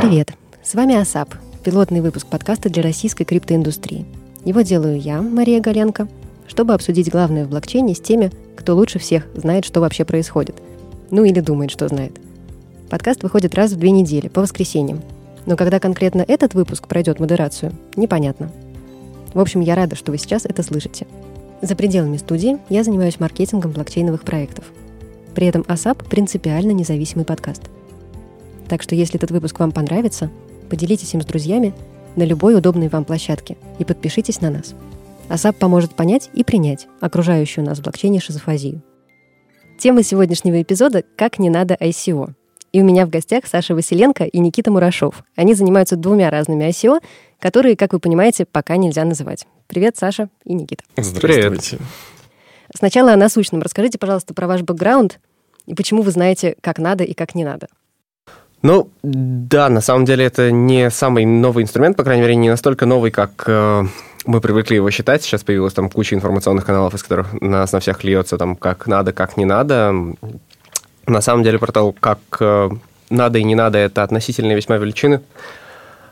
Привет! С вами АСАП, пилотный выпуск подкаста для российской криптоиндустрии. Его делаю я, Мария Галенко, чтобы обсудить главное в блокчейне с теми, кто лучше всех знает, что вообще происходит. Ну или думает, что знает. Подкаст выходит раз в две недели, по воскресеньям. Но когда конкретно этот выпуск пройдет модерацию, непонятно. В общем, я рада, что вы сейчас это слышите. За пределами студии я занимаюсь маркетингом блокчейновых проектов. При этом ASAP – принципиально независимый подкаст. Так что если этот выпуск вам понравится, поделитесь им с друзьями на любой удобной вам площадке и подпишитесь на нас. ASAP поможет понять и принять окружающую нас в блокчейне шизофазию. Тема сегодняшнего эпизода «Как не надо ICO». И у меня в гостях Саша Василенко и Никита Мурашов. Они занимаются двумя разными ICO, которые, как вы понимаете, пока нельзя называть. Привет, Саша и Никита. Здравствуйте. Сначала о насущном. Расскажите, пожалуйста, про ваш бэкграунд и почему вы знаете, как надо и как не надо. Ну, да, на самом деле это не самый новый инструмент, по крайней мере, не настолько новый, как э, мы привыкли его считать. Сейчас появилась там куча информационных каналов, из которых нас на всех льется там как надо, как не надо. На самом деле про то, как э, надо и не надо, это относительные весьма величины.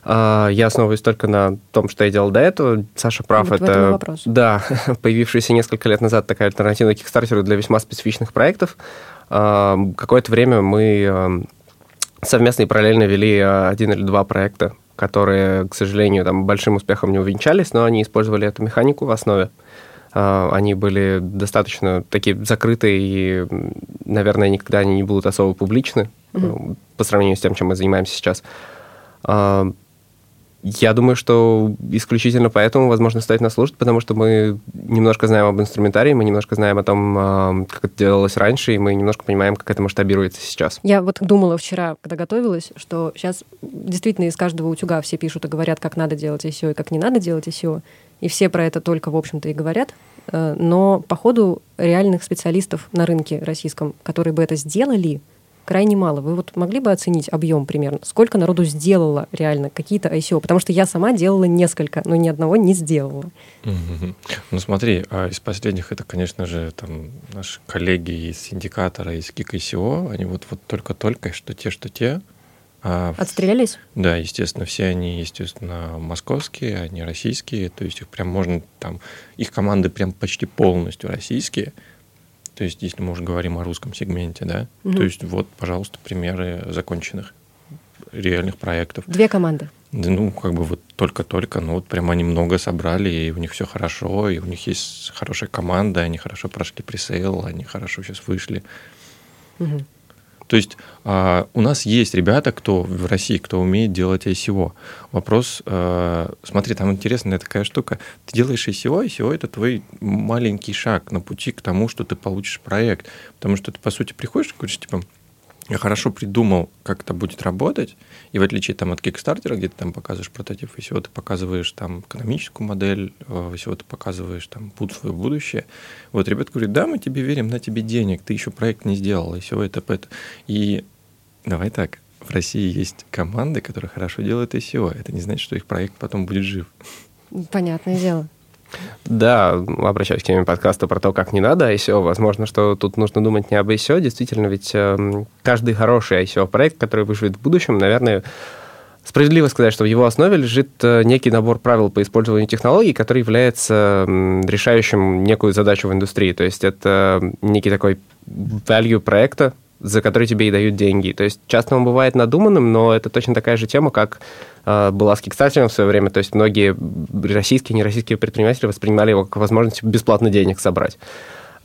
Э, я основываюсь только на том, что я делал до этого. Саша прав, Вот это да, появившаяся несколько лет назад такая альтернатива Kickstarter для весьма специфичных проектов. Э, Какое-то время мы э, совместно и параллельно вели э, один или два проекта, которые, к сожалению, там большим успехом не увенчались, но они использовали эту механику в основе. Э, Они были достаточно такие закрытые, и, наверное, никогда они не будут особо публичны э, по сравнению с тем, чем мы занимаемся сейчас. Я думаю, что исключительно поэтому, возможно, стоит нас слушать, потому что мы немножко знаем об инструментарии, мы немножко знаем о том, как это делалось раньше, и мы немножко понимаем, как это масштабируется сейчас. Я вот думала вчера, когда готовилась, что сейчас действительно из каждого утюга все пишут и говорят, как надо делать ICO и как не надо делать ICO. И все про это только, в общем-то, и говорят. Э, Но, по ходу, реальных специалистов на рынке российском, которые бы это сделали, крайне мало. Вы вот могли бы оценить объем примерно? Сколько народу сделало реально какие-то ICO? Потому что я сама делала несколько, но ни одного не сделала. Ну смотри, а из последних это, конечно же, там наши коллеги из индикатора, из KIK.ICO, они вот, вот только-только, что те, что те. А Отстрелялись? да, естественно, все они, естественно, московские, они российские, то есть их прям можно там, их команды прям почти полностью российские. То есть, если мы уже говорим о русском сегменте, да, Мгм. то есть вот, пожалуйста, примеры законченных реальных проектов. Две команды. Да, ну, как бы вот только-только, ну, вот прям они много собрали, и у них все хорошо, и у них есть хорошая команда, они хорошо прошли пресейл, они хорошо сейчас вышли. Мгм. То есть а, у нас есть ребята, кто в России, кто умеет делать ICO. Вопрос, а, смотри, там интересная такая штука. Ты делаешь ICO, ICO это твой маленький шаг на пути к тому, что ты получишь проект. Потому что ты, по сути, приходишь и говоришь, типа, я хорошо придумал, как это будет работать, и в отличие там, от Kickstarter, где ты там показываешь прототип, и всего ты показываешь там экономическую модель, э, всего ты показываешь там свое будущее. Вот ребята говорят, да, мы тебе верим, на тебе денег, ты еще проект не сделал, и все это, это. И давай так, в России есть команды, которые хорошо делают ICO. Это не значит, что их проект потом будет жив. Понятное дело. Да, обращаюсь к теме подкаста про то, как не надо ICO. Возможно, что тут нужно думать не об ICO. Действительно, ведь эм, каждый хороший ICO-проект, который выживет в будущем, наверное, справедливо сказать, что в его основе лежит э, некий набор правил по использованию технологий, который является решающим некую задачу в индустрии. То есть это некий такой value проекта, за который тебе и дают деньги. То есть часто он бывает надуманным, но это точно такая же тема, как э, была с Kickstarter в свое время. То есть многие российские и нероссийские предприниматели воспринимали его как возможность бесплатно денег собрать.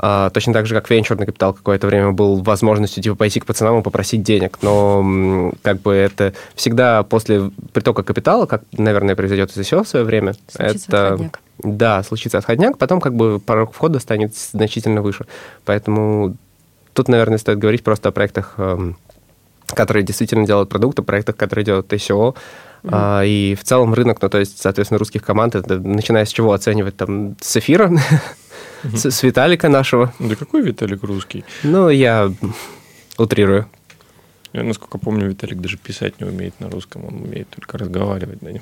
А, точно так же, как венчурный капитал какое-то время был возможностью типа пойти к пацанам и попросить денег. Но как бы это всегда после притока капитала, как, наверное, произойдет из ICO в свое время, Случится это... отходняк. Да, случится отходняк, потом как бы порог входа станет значительно выше. Поэтому тут, наверное, стоит говорить просто о проектах, эм, которые действительно делают продукты, проектах, которые делают ICO. А, и в целом рынок, ну, то есть, соответственно, русских команд, это начиная с чего оценивать там с эфира, с, с Виталика нашего. Да какой Виталик русский? Ну, я утрирую. Я, насколько помню, Виталик даже писать не умеет на русском, он умеет только разговаривать на нем.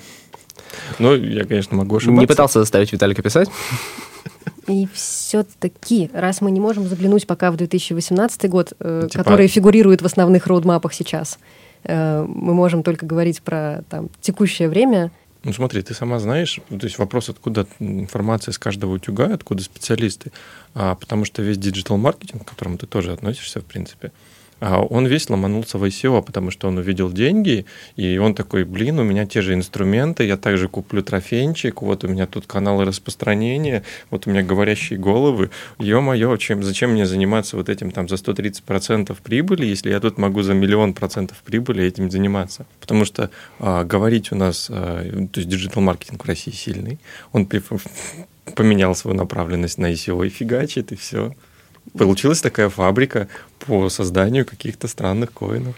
Но я, конечно, могу ошибаться. Не пытался заставить Виталика писать. И все-таки, раз мы не можем заглянуть пока в 2018 год, э, Типа- который фигурирует в основных роудмапах сейчас, э, мы можем только говорить про там, текущее время. Ну смотри, ты сама знаешь, то есть вопрос, откуда информация с каждого утюга, откуда специалисты, а, потому что весь digital-маркетинг, к которому ты тоже относишься, в принципе, он весь ломанулся в ICO, потому что он увидел деньги, и он такой, блин, у меня те же инструменты, я также куплю трафичек, вот у меня тут каналы распространения, вот у меня говорящие головы, ё-моё, чем, зачем мне заниматься вот этим там за 130% прибыли, если я тут могу за миллион процентов прибыли этим заниматься? Потому что а, говорить у нас, а, то есть digital-маркетинг в России сильный, он поменял свою направленность на ICO и фигачит, и все. Получилась такая фабрика по созданию каких-то странных коинов.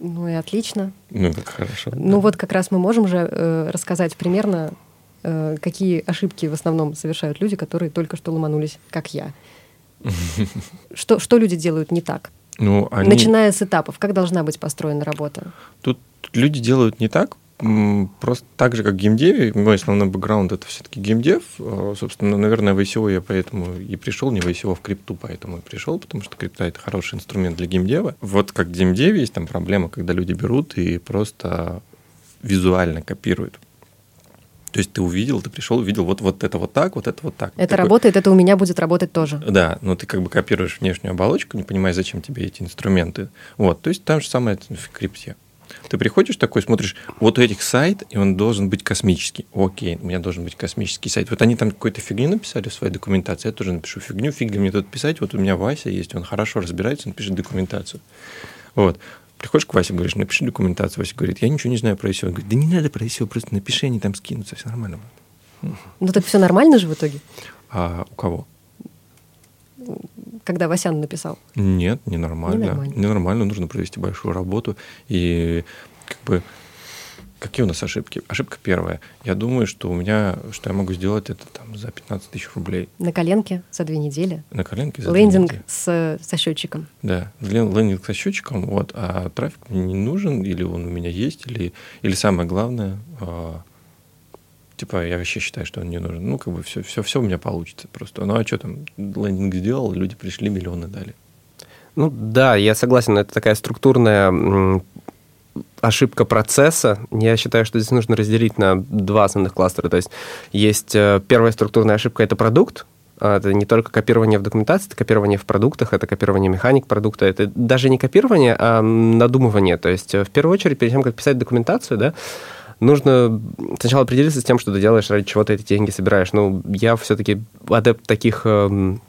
Ну и отлично. Ну, так хорошо. Ну да. вот как раз мы можем же э, рассказать примерно, э, какие ошибки в основном совершают люди, которые только что ломанулись, как я. Что, что люди делают не так? Ну, они... Начиная с этапов, как должна быть построена работа? Тут люди делают не так, Просто так же, как геймдеве, мой основной бэкграунд это все-таки геймдев. А, собственно, наверное, в ICO я поэтому и пришел, не в ICO, а в крипту поэтому и пришел, потому что крипта это хороший инструмент для геймдева. Вот как в геймдеве есть там проблема, когда люди берут и просто визуально копируют. То есть ты увидел, ты пришел, увидел вот, вот это вот так, вот это вот так. Это Такой... работает, это у меня будет работать тоже. Да, но ты как бы копируешь внешнюю оболочку, не понимая, зачем тебе эти инструменты. Вот, то есть там же самое в крипте. Ты приходишь такой, смотришь, вот у этих сайт, и он должен быть космический. Окей, у меня должен быть космический сайт. Вот они там какую-то фигню написали в своей документации, я тоже напишу фигню, фиг для мне тут писать. Вот у меня Вася есть, он хорошо разбирается, он пишет документацию. Вот. Приходишь к Васе, говоришь, напиши документацию. Вася говорит, я ничего не знаю про ICO. Он говорит, да не надо про ICO, просто напиши, они там скинутся, все нормально Ну так все нормально же в итоге? А у кого? Когда Васян написал? Нет, ненормально. Ненормально. ненормально, нужно провести большую работу. И как бы Какие у нас ошибки? Ошибка первая. Я думаю, что у меня, что я могу сделать это там за 15 тысяч рублей. На коленке за две недели? На коленке за Лендинг две недели. с, со счетчиком? Да, лендинг со счетчиком, вот, а трафик мне не нужен, или он у меня есть, или, или самое главное, а, типа, я вообще считаю, что он не нужен. Ну, как бы все, все, все у меня получится просто. Ну, а что там, лендинг сделал, люди пришли, миллионы дали. Ну, да, я согласен, это такая структурная ошибка процесса. Я считаю, что здесь нужно разделить на два основных кластера. То есть есть э, первая структурная ошибка – это продукт, а, это не только копирование в документации, это копирование в продуктах, это копирование механик продукта. Это даже не копирование, а надумывание. То есть э, в первую очередь, перед тем, как писать документацию, да, нужно сначала определиться с тем, что ты делаешь, ради чего ты эти деньги собираешь. Ну, я все-таки адепт таких эм,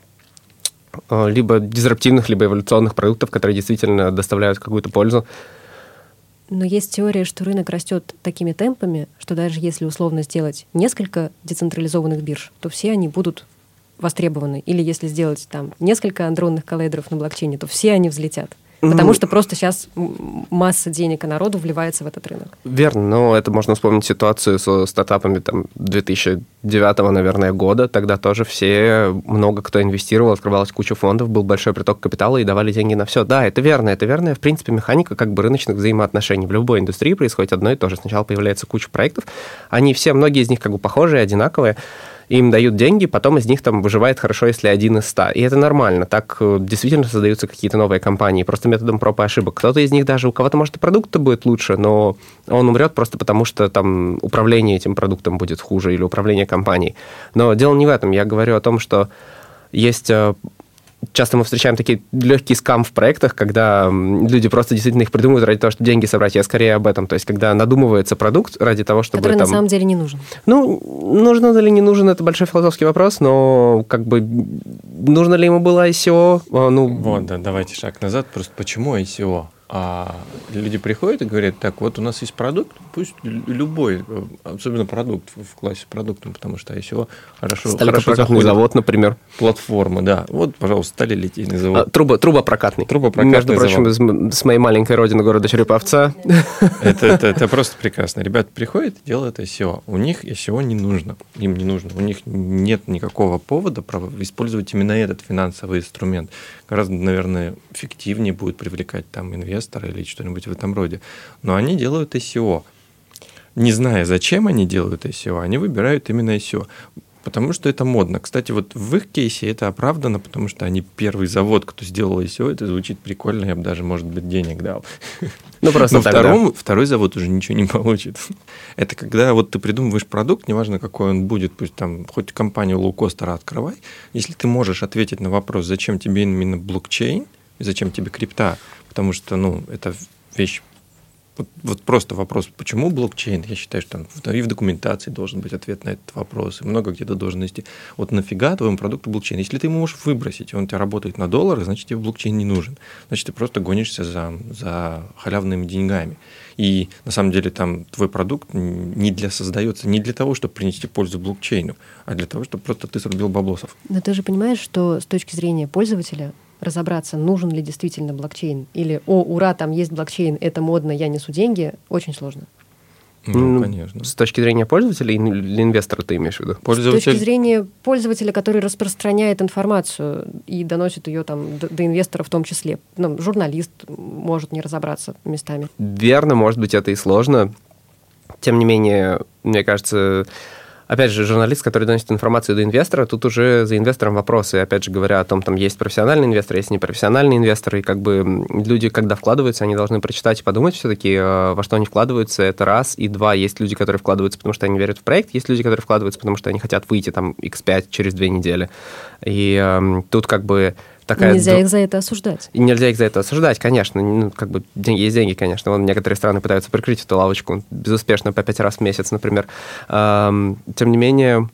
э, либо дизраптивных, либо эволюционных продуктов, которые действительно доставляют какую-то пользу. Но есть теория, что рынок растет такими темпами, что даже если условно сделать несколько децентрализованных бирж, то все они будут востребованы. Или если сделать там несколько андронных коллайдеров на блокчейне, то все они взлетят. Потому ну, что просто сейчас масса денег и народу вливается в этот рынок. Верно, но это можно вспомнить ситуацию со стартапами там, 2009, наверное, года. Тогда тоже все, много кто инвестировал, открывалась куча фондов, был большой приток капитала и давали деньги на все. Да, это верно, это верно. В принципе, механика как бы рыночных взаимоотношений. В любой индустрии происходит одно и то же. Сначала появляется куча проектов, они все, многие из них как бы похожие, одинаковые, им дают деньги, потом из них там выживает хорошо, если один из ста. И это нормально. Так э, действительно создаются какие-то новые компании, просто методом проб и ошибок. Кто-то из них даже, у кого-то, может, и продукт будет лучше, но он умрет просто потому, что там управление этим продуктом будет хуже или управление компанией. Но дело не в этом. Я говорю о том, что есть э, часто мы встречаем такие легкий скам в проектах, когда люди просто действительно их придумывают ради того, чтобы деньги собрать. Я скорее об этом. То есть, когда надумывается продукт ради того, чтобы... Который там... на самом деле не нужен. Ну, нужно или не нужен, это большой философский вопрос, но как бы нужно ли ему было ICO? А, ну... Вот, да, давайте шаг назад. Просто почему ICO? А люди приходят и говорят, так, вот у нас есть продукт, пусть любой, особенно продукт в классе продуктом, потому что ICO хорошо, хорошо заходит. завод, например. Платформа, да. Вот, пожалуйста, сталелитейный завод. А, труба, трубопрокатный. Трубопрокатный Между прочим, завод. с моей маленькой родины города Череповца. Это, это, это просто прекрасно. Ребята приходят и делают ICO. У них ICO не нужно. Им не нужно. У них нет никакого повода использовать именно этот финансовый инструмент. Гораздо, наверное, эффективнее будет привлекать там инвесторов инвестора или что-нибудь в этом роде. Но они делают ICO. Не зная, зачем они делают ICO, они выбирают именно ICO. Потому что это модно. Кстати, вот в их кейсе это оправдано, потому что они первый завод, кто сделал ICO, это звучит прикольно, я бы даже, может быть, денег дал. Ну, просто Но тогда. второму, второй завод уже ничего не получит. Это когда вот ты придумываешь продукт, неважно, какой он будет, пусть там хоть компанию лоукостера открывай, если ты можешь ответить на вопрос, зачем тебе именно блокчейн, зачем тебе крипта, потому что, ну, это вещь вот, вот просто вопрос, почему блокчейн? Я считаю, что там и в документации должен быть ответ на этот вопрос, и много где-то должен нести. Вот нафига твоему продукту блокчейн? Если ты его можешь выбросить, он у тебя работает на доллары, значит, тебе блокчейн не нужен. Значит, ты просто гонишься за, за халявными деньгами. И на самом деле там твой продукт не для создается не для того, чтобы принести пользу блокчейну, а для того, чтобы просто ты срубил баблосов. Но ты же понимаешь, что с точки зрения пользователя разобраться, нужен ли действительно блокчейн, или «О, ура, там есть блокчейн, это модно, я несу деньги», очень сложно. Ну, Ну, конечно. С точки зрения пользователя или инвестора ты имеешь в виду? С Пользователь... точки зрения пользователя, который распространяет информацию и доносит ее там до, до инвестора в том числе. Ну, журналист может не разобраться местами. Верно, может быть, это и сложно. Тем не менее, мне кажется, опять же, журналист, который доносит информацию до инвестора, тут уже за инвестором вопросы. Опять же, говоря о том, там есть профессиональный инвестор, есть непрофессиональный инвестор, и как бы люди, когда вкладываются, они должны прочитать и подумать все-таки, э, во что они вкладываются, это раз. И два, есть люди, которые вкладываются, потому что они верят в проект, есть люди, которые вкладываются, потому что они хотят выйти там X5 через две недели. И эм, тут как бы такая... Нельзя их за это осуждать. и нельзя их за это осуждать, конечно. Ну, как бы деньги есть деньги, конечно. Вон некоторые страны пытаются прикрыть эту лавочку безуспешно по пять раз в месяц, например. Ам, Тем не менее,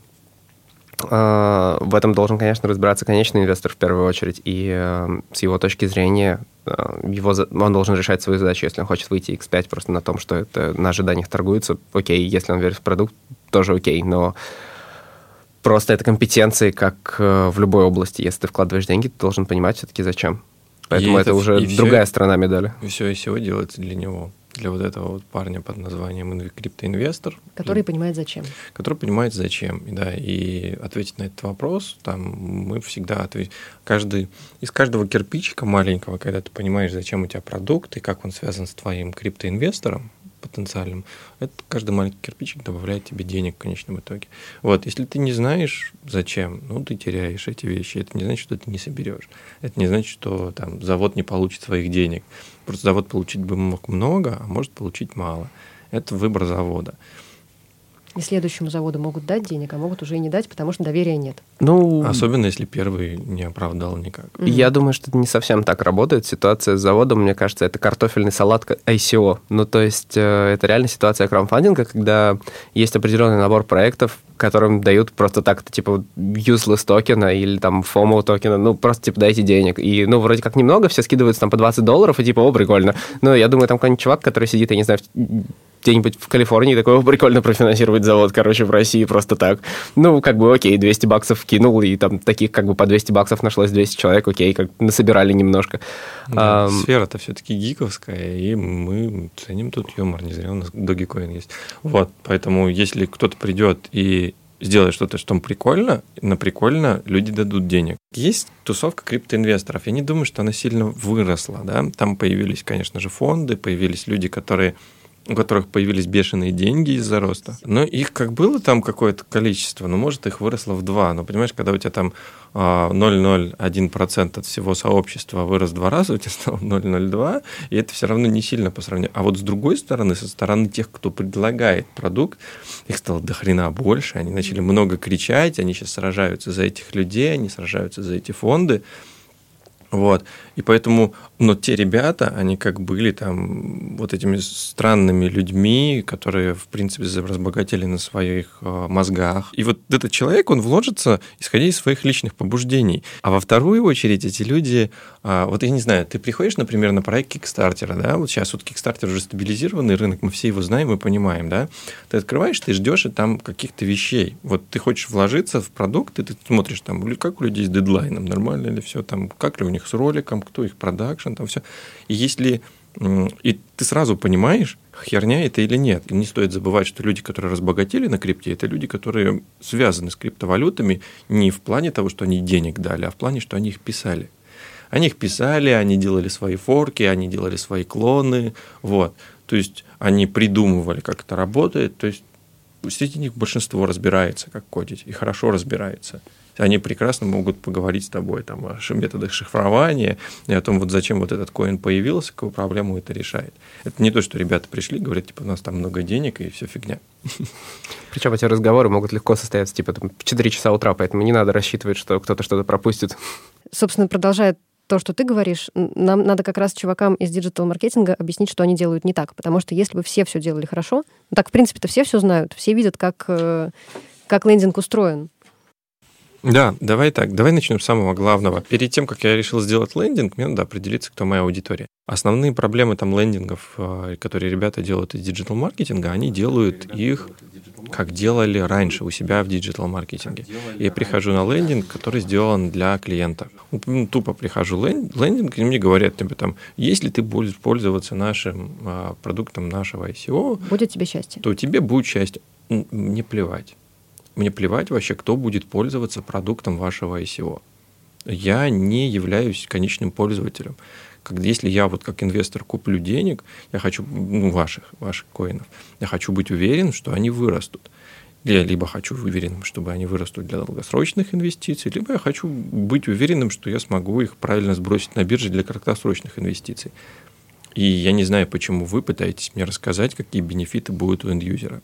а, в этом должен, конечно, разбираться конечный инвестор в первую очередь. И ам, с его точки зрения а, его, он должен решать свою задачу, если он хочет выйти X5 просто на том, что это на ожиданиях торгуется. Окей, если он верит в продукт, тоже окей, но просто это компетенции, как э, в любой области. Если ты вкладываешь деньги, ты должен понимать все-таки зачем. Поэтому И это, это уже и другая это- сторона медали. И все ICO делается для него, для вот этого вот парня под названием инв- криптоинвестор, Который понимает, зачем. который понимает зачем, и да, и ответить на этот вопрос, там мы всегда ответим. Каждый из каждого кирпичика маленького, когда ты понимаешь, зачем у тебя продукт и как он связан с твоим криптоинвестором потенциальным, это каждый маленький кирпичик добавляет тебе денег в конечном итоге. Вот, если ты не знаешь, зачем, ну, ты теряешь эти вещи. Это не значит, что ты не соберешь. Это не значит, что там завод не получит своих денег. Просто завод получить бы мог много, а может получить мало. Это выбор завода. И следующему заводу могут дать денег, а могут уже и не дать, потому что доверия нет. Ну, Особенно, если первый не оправдал никак. я думаю, что это не совсем так работает. Ситуация с заводом, мне кажется, это картофельный салат ICO. Ну, то есть э, это реально ситуация краудфандинга, когда есть определенный набор проектов, которым дают просто так, типа, useless токена или там FOMO токена, ну, просто, типа, дайте денег. И, ну, вроде как немного, все скидываются там по 20 долларов, и типа, о, прикольно. Но я думаю, там какой-нибудь чувак, который сидит, я не знаю, где-нибудь в Калифорнии, такой, о, прикольно профинансировать завод, короче, в России просто так. Ну, как бы, окей, 200 баксов кинул, и там таких, как бы, по 200 баксов нашлось 200 человек, окей, как насобирали немножко. Да, Ам, Сфера-то все-таки гиковская, и мы ценим тут юмор, не зря у нас Dogecoin есть. Вот, поэтому если кто-то придет и сделает что-то, что там прикольно, на прикольно люди дадут денег. Есть тусовка криптоинвесторов. Я не думаю, что она сильно выросла. Да? Там появились, конечно же, фонды, появились люди, которые у которых появились бешеные деньги из-за роста. Но их как было там какое-то количество, но может их выросло в два. Но понимаешь, когда у тебя там а, 0,01% от всего сообщества вырос два раза, у тебя стало 0,02, и это все равно не сильно по сравнению. А вот с другой стороны, со стороны тех, кто предлагает продукт, их стало до хрена больше, они начали много кричать, они сейчас сражаются за этих людей, они сражаются за эти фонды. Вот. И поэтому, но те ребята, они как были там вот этими странными людьми, которые, в принципе, разбогатели на своих э, мозгах. И вот этот человек, он вложится, исходя из своих личных побуждений. А во вторую очередь эти люди, а, вот я не знаю, ты приходишь, например, на проект Кикстартера, да, вот сейчас вот Кикстартер уже стабилизированный рынок, мы все его знаем и понимаем, да, ты открываешь, ты ждешь и там каких-то вещей. Вот ты хочешь вложиться в продукт, и ты смотришь там, как у людей с дедлайном, нормально ли все там, как ли у них с роликом, кто их продакшн, там все. И если и ты сразу понимаешь, херня это или нет. И не стоит забывать, что люди, которые разбогатели на крипте, это люди, которые связаны с криптовалютами не в плане того, что они денег дали, а в плане, что они их писали. Они их писали, они делали свои форки, они делали свои клоны, вот. То есть они придумывали, как это работает. То есть среди них большинство разбирается, как кодить, и хорошо разбирается они прекрасно могут поговорить с тобой там, о методах шифрования и о том, вот зачем вот этот коин появился, какую проблему это решает. Это не то, что ребята пришли, говорят, типа, у нас там много денег и все фигня. Причем эти разговоры могут легко состояться, типа, там, в 4 часа утра, поэтому не надо рассчитывать, что кто-то что-то пропустит. Собственно, продолжает то, что ты говоришь, нам надо как раз чувакам из digital-маркетинга объяснить, что они делают не так. Потому что если бы все все делали хорошо, ну так, в принципе-то, все все знают, все видят, как, э, как лендинг устроен. Да, давай так, давай начнем с самого главного. Перед тем, как я решил сделать лендинг, мне надо определиться, кто моя аудитория. Основные проблемы там лендингов, э, которые ребята делают из digital-маркетинга, они делают их, как делали раньше у себя в диджитал-маркетинге. Я прихожу на лендинг, который сделан для клиента. Ну, тупо прихожу лендинг, и мне говорят, типа, там, если ты будешь пользоваться нашим а, продуктом нашего ICO, будет тебе счастье. То тебе будет счастье. Не плевать. Мне плевать вообще, кто будет пользоваться продуктом вашего ICO. Я не являюсь конечным пользователем. Когда, если я вот как инвестор куплю денег, я хочу, ну, ваших, ваших коинов, я хочу быть уверен, что они вырастут. Я либо хочу уверенным, чтобы они вырастут для долгосрочных инвестиций, либо я хочу быть уверенным, что я смогу их правильно сбросить на бирже для краткосрочных инвестиций. И я не знаю, почему вы пытаетесь мне рассказать, какие бенефиты будут у энд-юзера.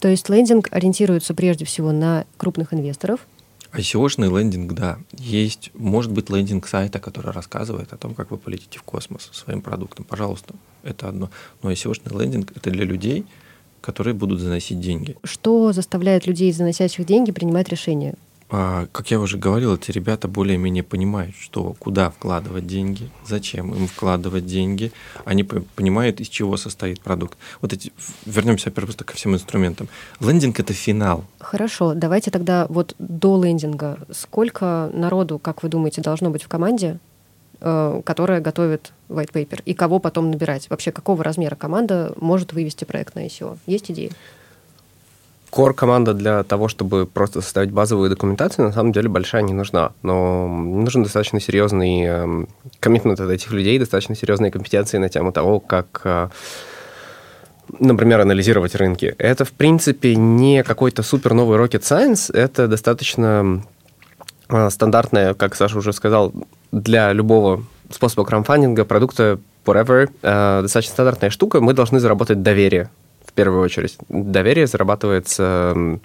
То есть лендинг ориентируется прежде всего на крупных инвесторов. ICO-шный лендинг, да. Есть, может быть, лендинг сайта, который рассказывает о том, как вы полетите в космос своим продуктом. Пожалуйста, это одно. Но ICO-шный лендинг — это для людей, которые будут заносить деньги. Что заставляет людей, заносящих деньги, принимать решение? А, как я уже говорил, эти ребята более-менее понимают, что куда вкладывать деньги, зачем им вкладывать деньги. Они понимают, из чего состоит продукт. Вот эти, вернемся просто ко всем инструментам. Лендинг — это финал. Хорошо, давайте тогда вот до лендинга. Сколько народу, как вы думаете, должно быть в команде, э, которая готовит white paper? И кого потом набирать? Вообще, какого размера команда может вывести проект на ICO? Есть идеи? Core команда для того, чтобы просто составить базовую документацию, на самом деле большая не нужна. Но нужен достаточно серьезный коммитмент от этих людей, достаточно серьезные компетенции на тему того, как э, например, анализировать рынки. Это, в принципе, не какой-то супер новый rocket science, это достаточно э, стандартная, как Саша уже сказал, для любого способа краудфандинга, продукта, whatever, э, достаточно стандартная штука. Мы должны заработать доверие первую очередь. Доверие зарабатывается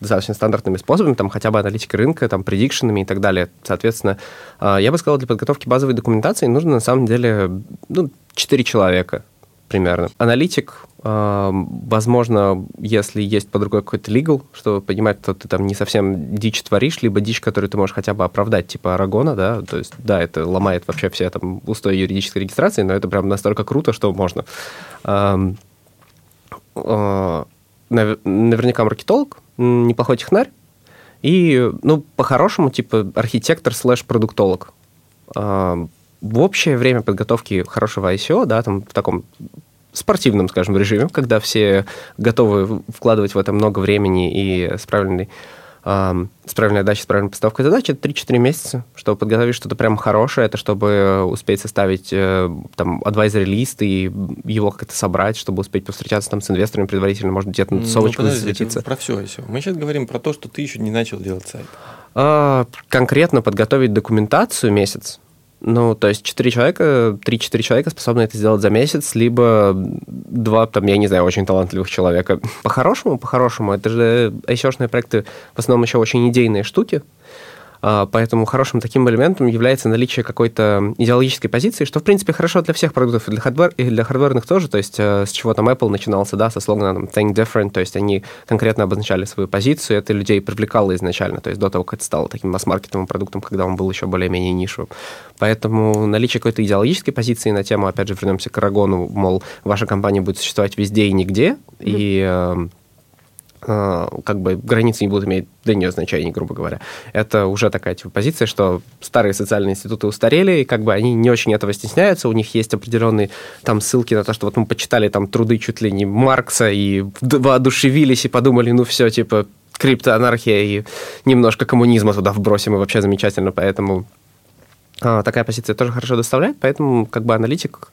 достаточно стандартными способами, там хотя бы аналитикой рынка, там, предикшенами и так далее. Соответственно, а, я бы сказал, для подготовки базовой документации нужно на самом деле ну, 4 человека примерно. Аналитик, а, возможно, если есть под рукой какой-то legal, чтобы понимать, что ты там не совсем дичь творишь, либо дичь, которую ты можешь хотя бы оправдать, типа Арагона, да, то есть, да, это ломает вообще все там устои юридической регистрации, но это прям настолько круто, что можно. Э, наверняка маркетолог, неплохой технарь, и, ну, по-хорошему, типа, архитектор слэш-продуктолог. Э, в общее время подготовки хорошего ICO, да, там в таком спортивном, скажем, режиме, когда все готовы вкладывать в это много времени и с правильной с правильной отдачей, с правильной поставкой задач, это 3-4 месяца, чтобы подготовить что-то прям хорошее, это чтобы успеть составить э, там advisory лист и его как-то собрать, чтобы успеть повстречаться там с инвесторами предварительно, может быть, где-то на тусовочку ну, засветиться. Про все и все. Мы сейчас говорим про то, что ты еще не начал делать сайт. А, конкретно подготовить документацию месяц, ну, то есть четыре человека, три-четыре человека способны это сделать за месяц, либо два, там, я не знаю, очень талантливых человека. По-хорошему, по-хорошему, это же ICO-шные проекты в основном еще очень идейные штуки, поэтому хорошим таким элементом является наличие какой-то идеологической позиции, что, в принципе, хорошо для всех продуктов, и для, hardware, и для хардверных тоже. То есть э, с чего там Apple начинался, да, со слоганом Think Different, то есть они конкретно обозначали свою позицию, это людей привлекало изначально, то есть до того, как это стало таким масс-маркетовым продуктом, когда он был еще более-менее нишевым. Поэтому наличие какой-то идеологической позиции на тему, опять же, вернемся к Арагону, мол, ваша компания будет существовать везде и нигде, mm-hmm. и э, Э, как бы границы не будут иметь для нее значения, грубо говоря. Это уже такая типа позиция, что старые социальные институты устарели, и как бы они не очень этого стесняются, у них есть определенные там ссылки на то, что вот мы почитали там труды чуть ли не Маркса и воодушевились и подумали, ну все, типа криптоанархия и немножко коммунизма туда вбросим, и вообще замечательно, поэтому а, такая позиция тоже хорошо доставляет, поэтому как бы аналитик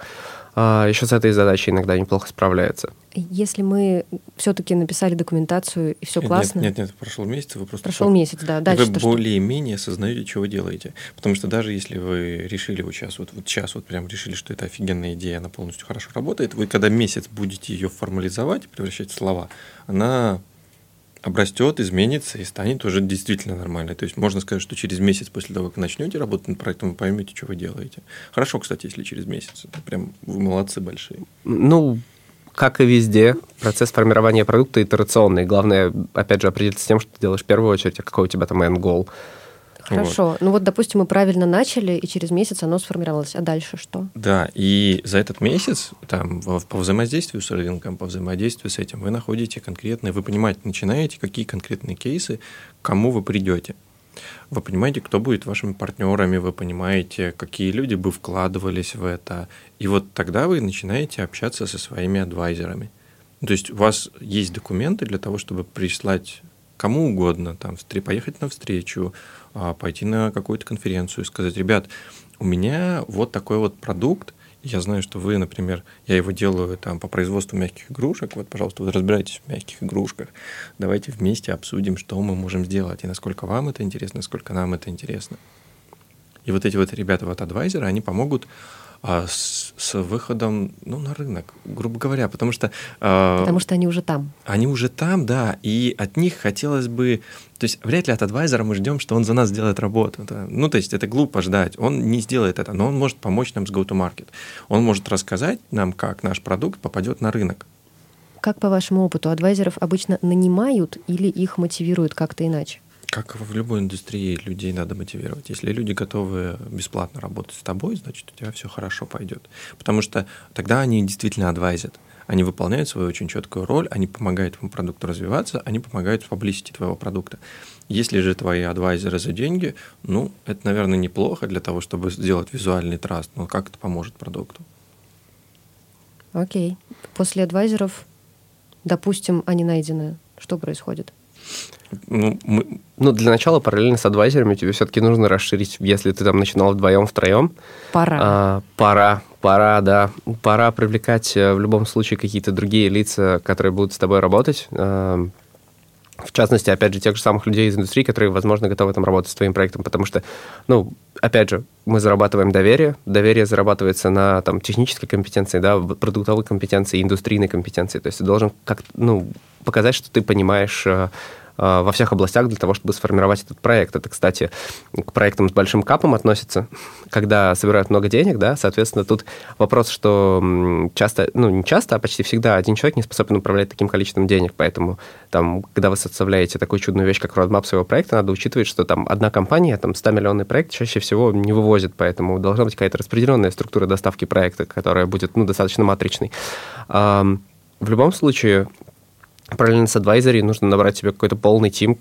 еще с этой задачей иногда неплохо справляется. Если мы все-таки написали документацию и все классно. Нет, нет, нет, прошел месяц, вы просто прошел месяц, да. Дальше вы более-менее осознаете, что вы делаете, потому что даже если вы решили вот сейчас, вот, вот сейчас вот прям решили, что это офигенная идея, она полностью хорошо работает, вы когда месяц будете ее формализовать, превращать в слова, она обрастет, изменится и станет уже действительно нормальной. То есть можно сказать, что через месяц после того, как начнете работать над проектом, вы поймете, что вы делаете. Хорошо, кстати, если через месяц. Это прям вы молодцы большие. Ну, как и везде, процесс формирования продукта итерационный. Главное, опять же, определиться с тем, что ты делаешь в первую очередь, а какой у тебя там end goal. Хорошо. Вот. Ну вот, допустим, мы правильно начали, и через месяц оно сформировалось. А дальше что? Да, и за этот месяц там, по взаимодействию с рынком, по взаимодействию с этим, вы находите конкретные, вы понимаете, начинаете, какие конкретные кейсы, к кому вы придете. Вы понимаете, кто будет вашими партнерами, вы понимаете, какие люди бы вкладывались в это. И вот тогда вы начинаете общаться со своими адвайзерами. То есть у вас есть документы для того, чтобы прислать кому угодно, там, поехать на встречу, пойти на какую-то конференцию и сказать, ребят, у меня вот такой вот продукт, я знаю, что вы, например, я его делаю там по производству мягких игрушек, вот, пожалуйста, вы разбираетесь в мягких игрушках, давайте вместе обсудим, что мы можем сделать, и насколько вам это интересно, насколько нам это интересно. И вот эти вот ребята, вот адвайзеры, они помогут а, с, с выходом ну, на рынок, грубо говоря, потому что... А, потому что они уже там. Они уже там, да, и от них хотелось бы... То есть вряд ли от адвайзера мы ждем, что он за нас сделает работу. Это, ну, то есть это глупо ждать. Он не сделает это, но он может помочь нам с go-to-market. Он может рассказать нам, как наш продукт попадет на рынок. Как по вашему опыту, адвайзеров обычно нанимают или их мотивируют как-то иначе? Как в любой индустрии людей надо мотивировать. Если люди готовы бесплатно работать с тобой, значит, у тебя все хорошо пойдет. Потому что тогда они действительно адвайзят. Они выполняют свою очень четкую роль, они помогают твоему продукту развиваться, они помогают в публисити твоего продукта. Если же твои адвайзеры за деньги, ну, это, наверное, неплохо для того, чтобы сделать визуальный траст, но как это поможет продукту? Окей. После адвайзеров, допустим, они найдены. Что происходит? Ну, мы... ну, для начала параллельно с адвайзерами тебе все-таки нужно расширить, если ты там начинал вдвоем, втроем. Пора. А, пора, пора, да. Пора привлекать э, в любом случае какие-то другие лица, которые будут с тобой работать. А, в частности, опять же, тех же самых людей из индустрии, которые, возможно, готовы там работать с твоим проектом, потому что, ну, опять же, мы зарабатываем доверие, доверие зарабатывается на там технической компетенции, да, продуктовой компетенции, индустрийной компетенции, то есть ты должен как ну, показать, что ты понимаешь э, во всех областях для того, чтобы сформировать этот проект. Это, кстати, к проектам с большим капом относится, когда собирают много денег, да, соответственно, тут вопрос, что часто, ну, не часто, а почти всегда один человек не способен управлять таким количеством денег, поэтому там, когда вы составляете такую чудную вещь, как roadmap своего проекта, надо учитывать, что там одна компания, там 100-миллионный проект чаще всего не вывозит, поэтому должна быть какая-то распределенная структура доставки проекта, которая будет, ну, достаточно матричной. В любом случае, параллельно с адвайзери нужно набрать себе какой-то полный тим,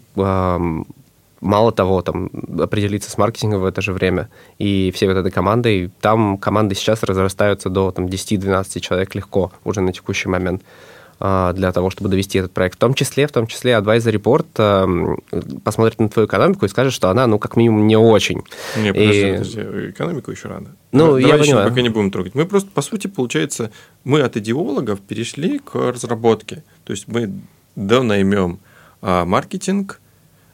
мало того, там, определиться с маркетингом в это же время. И всей вот этой командой, там команды сейчас разрастаются до там, 10-12 человек легко уже на текущий момент а, для того, чтобы довести этот проект. В том числе, в том числе Advisor Report посмотрит на твою экономику и скажет, что она, ну, как минимум, не очень. Не, подожди, и... подожди, экономику еще рано. Ну, Давай я еще понимаю. пока не будем трогать. Мы просто, по сути, получается, мы от идеологов перешли к разработке. То есть мы донаймем а, маркетинг,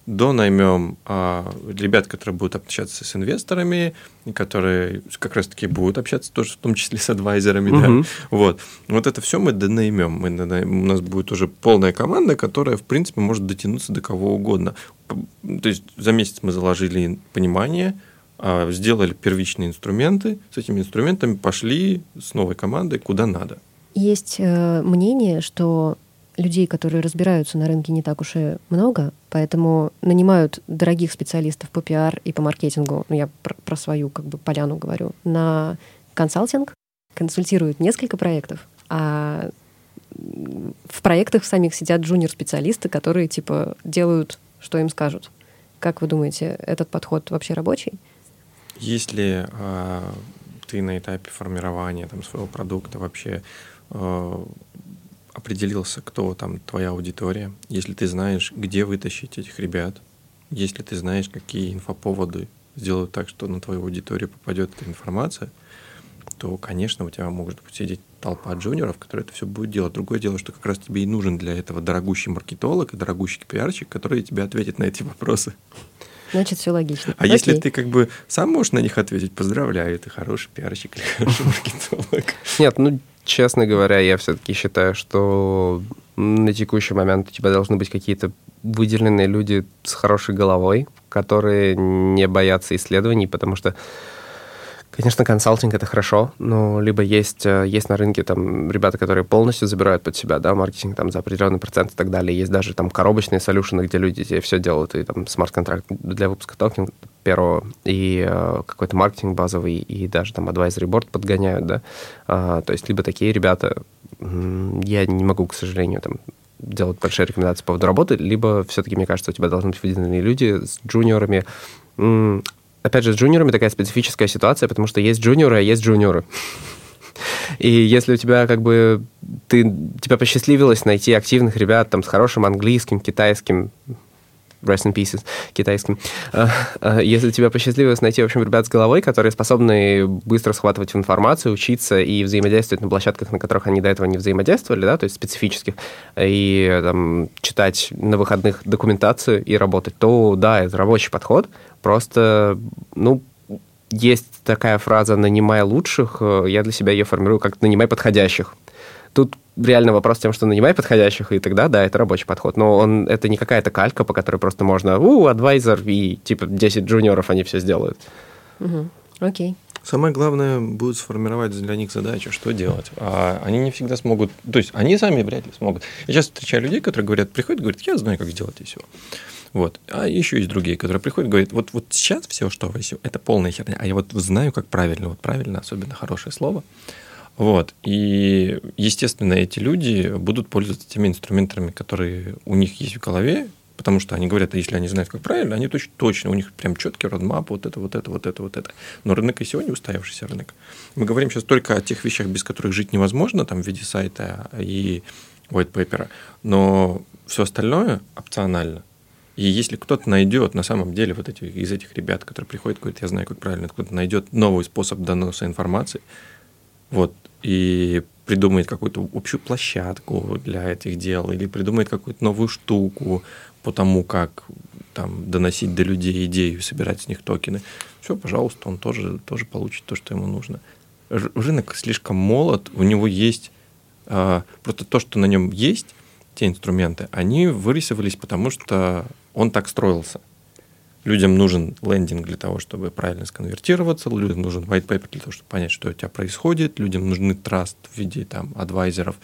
донаймем а, ребят, которые будут общаться с инвесторами, которые как раз-таки будут общаться тоже в том числе с адвайзерами. Uh-huh. Да? Вот. вот это все мы донаймем. Мы, у нас будет уже полная команда, которая, в принципе, может дотянуться до кого угодно. То есть за месяц мы заложили понимание, а, сделали первичные инструменты, с этими инструментами пошли с новой командой куда надо. Есть э, мнение, что людей, которые разбираются на рынке, не так уж и много, поэтому нанимают дорогих специалистов по пиар и по маркетингу, ну, я про, про свою как бы поляну говорю, на консалтинг, консультируют несколько проектов, а в проектах самих сидят джуниор-специалисты, которые типа делают, что им скажут. Как вы думаете, этот подход вообще рабочий? Если э, ты на этапе формирования там, своего продукта вообще э, определился, кто там твоя аудитория, если ты знаешь, где вытащить этих ребят, если ты знаешь, какие инфоповоды сделают так, что на твою аудиторию попадет эта информация, то, конечно, у тебя может быть сидеть толпа джуниоров, которые это все будут делать. Другое дело, что как раз тебе и нужен для этого дорогущий маркетолог и дорогущий пиарщик, который тебе ответит на эти вопросы. Значит, все логично. А Окей. если ты как бы сам можешь на них ответить, поздравляю, ты хороший пиарщик или хороший маркетолог. Нет, ну, честно говоря, я все-таки считаю, что на текущий момент у тебя должны быть какие-то выделенные люди с хорошей головой, которые не боятся исследований, потому что Конечно, консалтинг это хорошо, но либо есть, э, есть на рынке там ребята, которые полностью забирают под себя, да, маркетинг там за определенный процент и так далее. Есть даже там коробочные солюшены, где люди тебе все делают, и там смарт-контракт для выпуска токена первого, и э, какой-то маркетинг базовый, и даже там advisory board подгоняют, да. А, то есть либо такие ребята, я не могу, к сожалению, там делать большие рекомендации по поводу работы, либо все-таки, мне кажется, у тебя должны быть выделенные люди с джуниорами, опять же, с джуниорами такая специфическая ситуация, потому что есть джуниоры, а есть джуниоры. И если у тебя как бы ты, тебя посчастливилось найти активных ребят там с хорошим английским, китайским, rest in pieces, китайским. А, а, если тебе посчастливилось найти, в общем, ребят с головой, которые способны быстро схватывать информацию, учиться и взаимодействовать на площадках, на которых они до этого не взаимодействовали, да, то есть специфических, и там, читать на выходных документацию и работать, то да, это рабочий подход, просто, ну, есть такая фраза «нанимай лучших», я для себя ее формирую как «нанимай подходящих». Тут реально вопрос в том, что нанимай подходящих, и тогда, да, это рабочий подход. Но он, это не какая-то калька, по которой просто можно, у, адвайзер, и типа 10 джуниоров, они все сделают. Угу. Окей. Самое главное будет сформировать для них задачу, что делать. А они не всегда смогут, то есть они сами вряд ли смогут. Я сейчас встречаю людей, которые говорят, приходят, говорят, я знаю, как сделать ICO. Вот. А еще есть другие, которые приходят и говорят, вот, вот сейчас все, что в ICO, это полная херня, а я вот знаю, как правильно, вот правильно, особенно хорошее слово, вот. И, естественно, эти люди будут пользоваться теми инструментами, которые у них есть в голове, потому что они говорят, а если они знают, как правильно, они точно, точно у них прям четкий родмап, вот это, вот это, вот это, вот это. Но рынок и сегодня устоявшийся рынок. Мы говорим сейчас только о тех вещах, без которых жить невозможно, там, в виде сайта и white paper, но все остальное опционально. И если кто-то найдет на самом деле вот эти, из этих ребят, которые приходят, говорят, я знаю, как правильно, кто-то найдет новый способ доноса информации, вот, и придумает какую-то общую площадку для этих дел, или придумает какую-то новую штуку по тому, как там, доносить до людей идею, собирать с них токены, все, пожалуйста, он тоже, тоже получит то, что ему нужно. Рынок слишком молод, у него есть а, просто то, что на нем есть, те инструменты, они вырисовались, потому что он так строился. Людям нужен лендинг для того, чтобы правильно сконвертироваться, людям нужен white paper для того, чтобы понять, что у тебя происходит, людям нужны траст в виде там адвайзеров,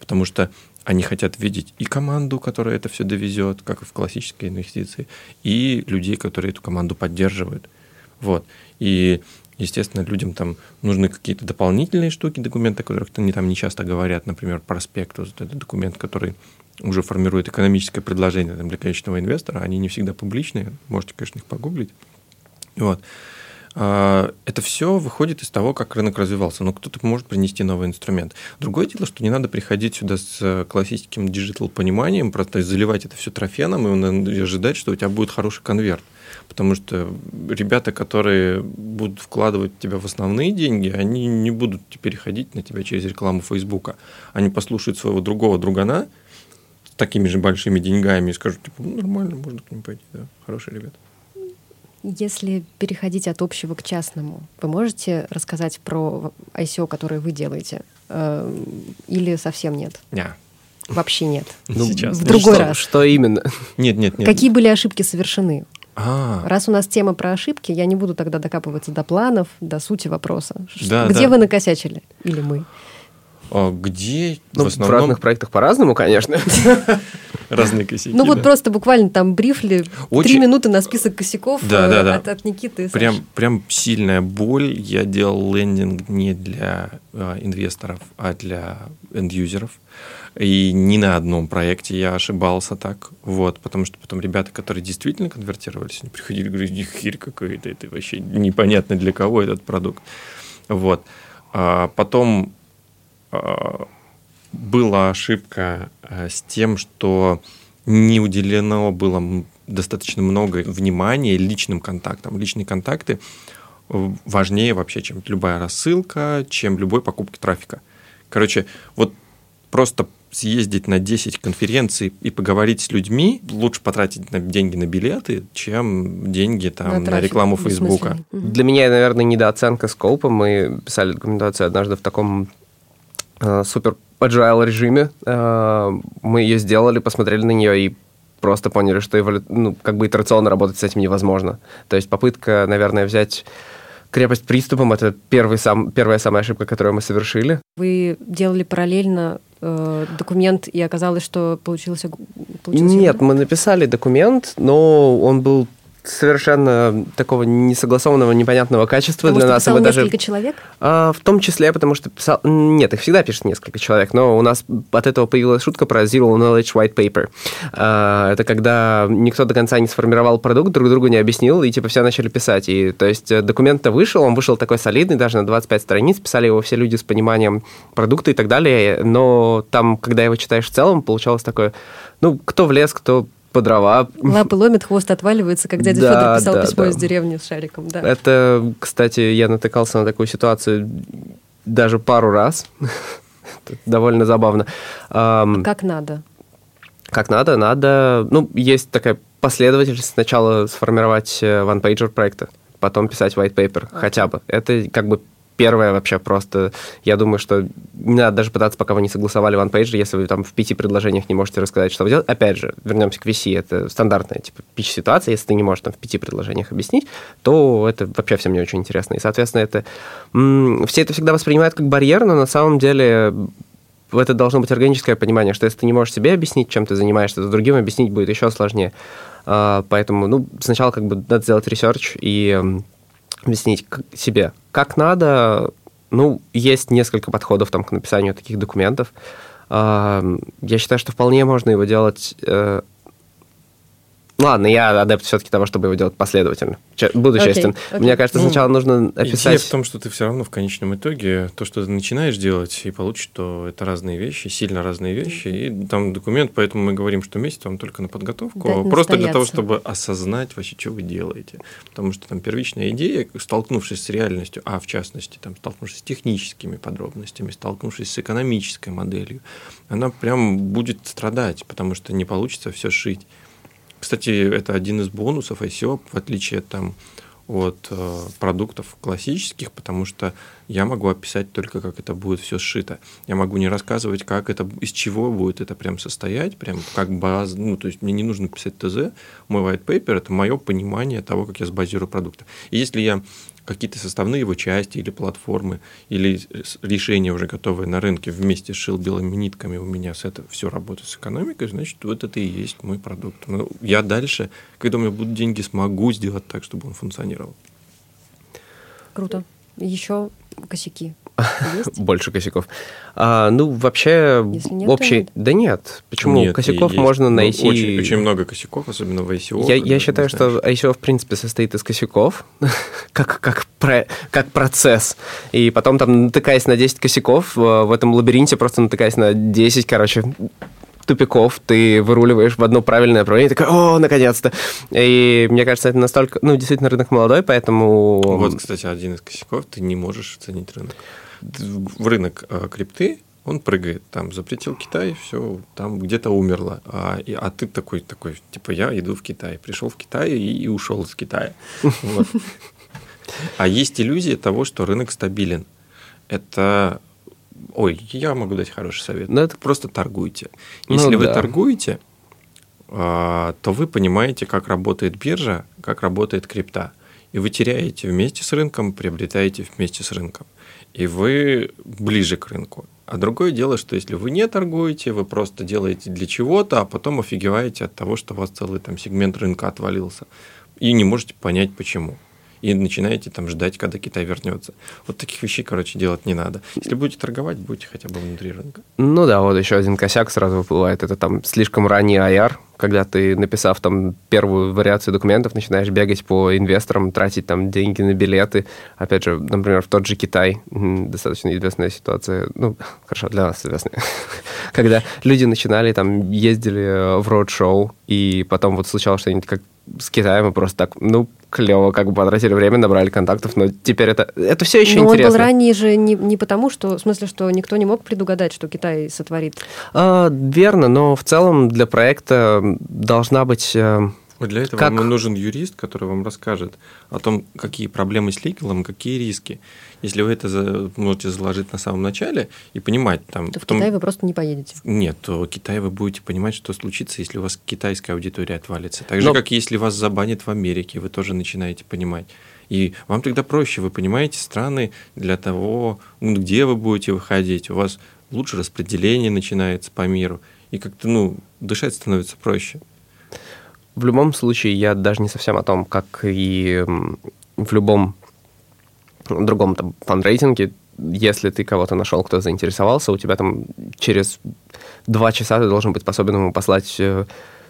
потому что они хотят видеть и команду, которая это все довезет, как и в классической инвестиции, и людей, которые эту команду поддерживают. Вот. И, естественно, людям там нужны какие-то дополнительные штуки, документы, о которых они там не часто говорят, например, проспект, вот это документ, который уже формирует экономическое предложение для конечного инвестора, они не всегда публичные, можете, конечно, их погуглить. Вот. А, это все выходит из того, как рынок развивался. Но кто-то может принести новый инструмент. Другое дело, что не надо приходить сюда с классическим digital пониманием, просто заливать это все трафиком и ожидать, что у тебя будет хороший конверт. Потому что ребята, которые будут вкладывать в тебя в основные деньги, они не будут переходить на тебя через рекламу Фейсбука. Они послушают своего другого другана, такими же большими деньгами и скажут, типа, ну, нормально, можно к ним пойти, да, хорошие ребята. Если переходить от общего к частному, вы можете рассказать про ICO, которое вы делаете? Э, или совсем нет? Нет. Вообще нет. Ну, Сейчас. В другой что, раз. Что именно? Нет, нет, нет. Какие были ошибки совершены? А. Раз у нас тема про ошибки, я не буду тогда докапываться до планов, до сути вопроса. Да, Где да. вы накосячили? Или мы? А где ну, в, основном... в разных проектах по-разному, конечно. Разные косяки. Ну вот просто буквально там брифли, три минуты на список косяков да, да, да. От, от Никиты. Прям, прям сильная боль. Я делал лендинг не для э, инвесторов, а для энд-юзеров. И ни на одном проекте я ошибался так. Вот, потому что потом ребята, которые действительно конвертировались, они приходили и говорили, херь какой-то, это вообще непонятно для кого этот продукт. Вот. А потом была ошибка а, с тем, что не уделено было достаточно много внимания личным контактам. Личные контакты важнее вообще, чем любая рассылка, чем любой покупки трафика. Короче, вот просто съездить на 10 конференций и поговорить с людьми, лучше потратить на деньги на билеты, чем деньги там, на, на рекламу Фейсбука. Для меня, наверное, недооценка скопа. Мы писали документацию однажды в таком э, супер agile режиме. Э, мы ее сделали, посмотрели на нее и просто поняли, что эволю... ну, как бы итерационно работать с этим невозможно. То есть попытка, наверное, взять крепость приступом это первый сам, первая самая ошибка, которую мы совершили. Вы делали параллельно э, документ, и оказалось, что получился, получился... Нет, мы написали документ, но он был совершенно такого несогласованного, непонятного качества потому для что нас. Писал мы несколько даже, человек? А, в том числе, потому что писал... Нет, их всегда пишет несколько человек, но у нас от этого появилась шутка про Zero Knowledge White Paper. А, это когда никто до конца не сформировал продукт, друг другу не объяснил, и типа все начали писать. И, то есть э, документ-то вышел, он вышел такой солидный, даже на 25 страниц, писали его все люди с пониманием продукта и так далее, но там, когда его читаешь в целом, получалось такое, ну, кто в лес, кто по дрова. Лапы ломит, хвост отваливается, как дядя Да, Федор писал да, письмо да. из деревни с шариком. Да. Это, кстати, я натыкался на такую ситуацию даже пару раз. Довольно забавно. Ам, Как надо. Как надо? Надо... Ну, есть такая последовательность. Сначала сформировать э, one-pager проекта, потом писать white paper хотя бы. Это как бы первое вообще просто... Я думаю, что не надо даже пытаться, пока вы не согласовали one-pager, если вы там в пяти предложениях не можете рассказать, что вы делаете. Опять же, вернемся к VC. Это стандартная типа pitch-ситуация. Если ты не можешь там в пяти предложениях объяснить, то это вообще всем не очень интересно. И, соответственно, это... Все это всегда воспринимают как барьер, но на самом деле это должно быть органическое понимание, что если ты не можешь себе объяснить, чем ты занимаешься, то другим объяснить будет еще сложнее. А, Поэтому, ну, сначала как бы надо сделать research и объяснить себе, как надо. Ну, есть несколько подходов там к написанию таких документов. Я считаю, что вполне можно его делать... Ладно, я адепт все-таки того, чтобы его делать последовательно. Че- Буду честен. окей. Мне кажется, Ну, сначала нужно Идея описать... в том, что ты все равно в конечном итоге то, что ты начинаешь делать и получишь, то это разные вещи, сильно разные вещи. И там документ, поэтому мы говорим, что месяц вам только на подготовку, Дать просто для того, настояться. чтобы осознать вообще, что вы делаете. Потому что там первичная идея, столкнувшись с реальностью, а в частности, там, столкнувшись с техническими подробностями, столкнувшись с экономической моделью, она прям будет страдать, потому что не получится все шить. Кстати, это один из бонусов ICO, в отличие там, от э, продуктов классических, потому что я могу описать только, как это будет все сшито. Я могу не рассказывать, как это, из чего будет это прям состоять, прям как база. Ну, то есть мне не нужно писать ТЗ. Мой white paper – это мое понимание того, как я сбазирую продукты. И если я какие-то составные его части или платформы, или решения уже готовые на рынке вместе сшил белыми нитками, у меня с это все работает с экономикой, значит, вот это и есть мой продукт. Ну, я дальше, когда у меня будут деньги, смогу сделать так, чтобы он функционировал. Круто. Еще косяки есть? Больше косяков. А, ну, вообще, нет, общий... нет. Да нет. Почему? Нет, косяков есть. можно Ну, найти... Очень, очень много косяков, особенно в ICO. Я, я считаю, что ICO в принципе состоит из косяков, как, как, про- как процесс. И потом там, натыкаясь на 10 косяков, э, в этом лабиринте просто натыкаясь на 10, короче, тупиков, ты выруливаешь в одно правильное направление, и такой, о, наконец-то. И мне кажется, это настолько, ну, действительно, рынок молодой, поэтому... Вот, кстати, один из косяков, ты не можешь оценить рынок. В рынок э, крипты он прыгает, там запретил Китай, все, там где-то умерло. А, и- а ты такой, такой, типа, я иду в Китай. Пришел в Китай и, и ушел из Китая. Вот. А есть иллюзия того, что рынок стабилен. Это... Ой, я могу дать хороший совет. Ну, это- Просто торгуйте. Ну Если вы да. торгуете, а, то вы понимаете, как работает биржа, как работает крипта. И вы теряете вместе с рынком, приобретаете вместе с рынком. И вы ближе к рынку. А другое дело, что если вы не торгуете, вы просто делаете для чего-то, а потом офигеваете от того, что у вас целый там сегмент рынка отвалился. И не можете понять, почему. И начинаете там ждать, когда Китай вернется. Вот таких вещей, короче, делать не надо. Если будете торговать, будьте хотя бы внутри рынка. Ну да, вот еще один косяк сразу выплывает. Это там слишком ранний IR, когда ты, написав там первую вариацию документов, начинаешь бегать по инвесторам, тратить там деньги на билеты. Опять же, например, в тот же Китай, достаточно известная ситуация, ну, хорошо, для нас известная. Когда люди начинали, там, ездили в роуд-шоу, и потом вот случалось что-нибудь как с Китаем, и просто так, ну, клево, как бы потратили время, набрали контактов, но теперь это, это все еще но интересно. он был ранее же не, не потому, что, в смысле, что никто не мог предугадать, что Китай сотворит. А, верно, но в целом для проекта должна быть... Вот для этого Как- вам нужен юрист, который вам расскажет о том, какие проблемы с ликвелом, какие риски. Если вы это за- можете заложить на самом начале и понимать там... То в в Китай вы просто не поедете. Нет, то в Китае вы будете понимать, что случится, если у вас китайская аудитория отвалится. Так же, Но- как если вас забанят в Америке, вы тоже начинаете понимать. И вам тогда проще, вы понимаете страны для того, ну, где вы будете выходить, у вас лучше распределение начинается по миру, и как-то, ну, дышать становится проще. В любом случае, я даже не совсем о том, как и в любом другом там фандрейзинге, если ты кого-то нашел, кто заинтересовался, у тебя там через два часа ты должен быть способен ему послать э,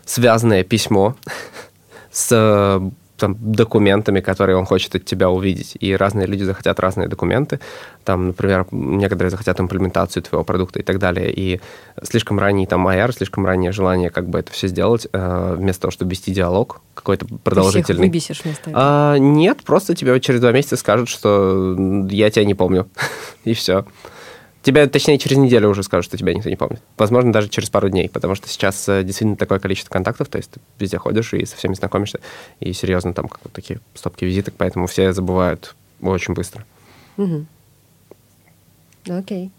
связанное письмо с э, там, документами, которые он хочет от тебя увидеть. И разные люди захотят разные документы. Там, например, некоторые захотят имплементацию твоего продукта и так далее. И слишком ранний там IR, слишком раннее желание как бы это все сделать, э, вместо того, чтобы вести диалог какой-то Ты всех продолжительный. выбесишь вместо этого. А, нет, просто тебе через два месяца скажут, что я тебя не помню. И все. Тебя, точнее, через неделю уже скажут, что тебя никто не помнит. Возможно, даже через пару дней, потому что сейчас э, действительно такое количество контактов, то есть ты везде ходишь и со всеми знакомишься, и серьезно там как вот такие стопки визиток, поэтому все забывают очень быстро. Мгм. Окей.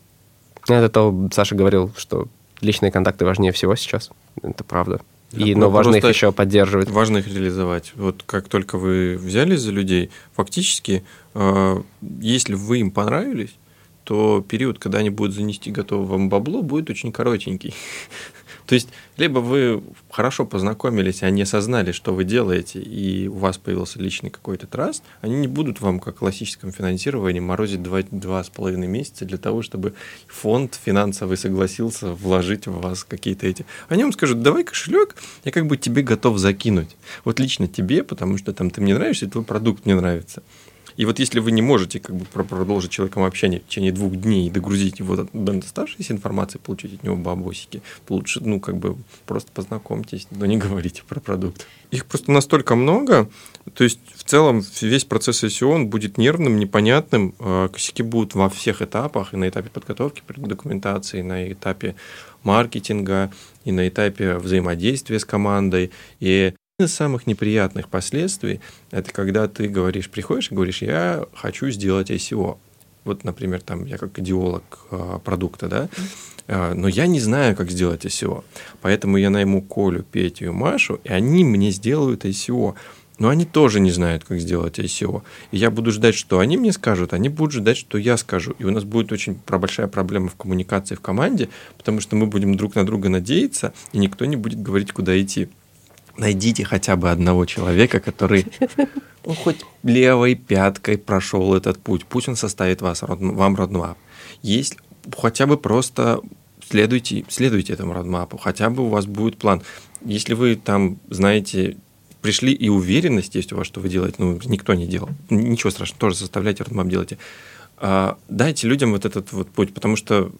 Ну, Это то, Саша говорил, что личные контакты важнее всего сейчас. Это правда. И, Да, но ну, важно их еще поддерживать. Важно их реализовать. Вот как только вы взялись за людей, фактически, э, если вы им понравились, то период, когда они будут занести готовое вам бабло, будет очень коротенький. То есть, либо вы хорошо познакомились, они осознали, что вы делаете, и у вас появился личный какой-то траст, они не будут вам, как в классическом финансировании, морозить два, два с половиной месяца для того, чтобы фонд финансовый согласился вложить в вас какие-то эти... Они вам скажут, давай кошелек, я как бы тебе готов закинуть. Вот лично тебе, потому что там ты мне нравишься, и твой продукт мне нравится. И вот если вы не можете как бы про- продолжить человеком общение в течение двух дней и догрузить его до до оставшейся информации, получить от него бабосики, лучше, ну, как бы просто познакомьтесь, но не говорите про продукт. Их просто настолько много, то есть в целом весь процесс SEO он будет нервным, непонятным, э, косяки будут во всех этапах, и на этапе подготовки документации, на этапе маркетинга, и на этапе взаимодействия с командой, и из самых неприятных последствий – это когда ты говоришь, приходишь и говоришь, я хочу сделать ICO. Вот, например, там я как идеолог э, продукта, да, э, но я не знаю, как сделать ICO. Поэтому я найму Колю, Петю и Машу, и они мне сделают ICO. Но они тоже не знают, как сделать ICO. И я буду ждать, что они мне скажут, они будут ждать, что я скажу. И у нас будет очень большая проблема в коммуникации в команде, потому что мы будем друг на друга надеяться, и никто не будет говорить, куда идти найдите хотя бы одного человека, который ну, хоть левой пяткой прошел этот путь. Пусть он составит вас, вам родмап. Есть хотя бы просто следуйте, следуйте этому родмапу, хотя бы у вас будет план. Если вы там, знаете, пришли и уверенность есть у вас, что вы делаете, ну, никто не делал. Ничего страшного, тоже составляйте родмап, делайте. А, дайте людям вот этот вот путь, потому что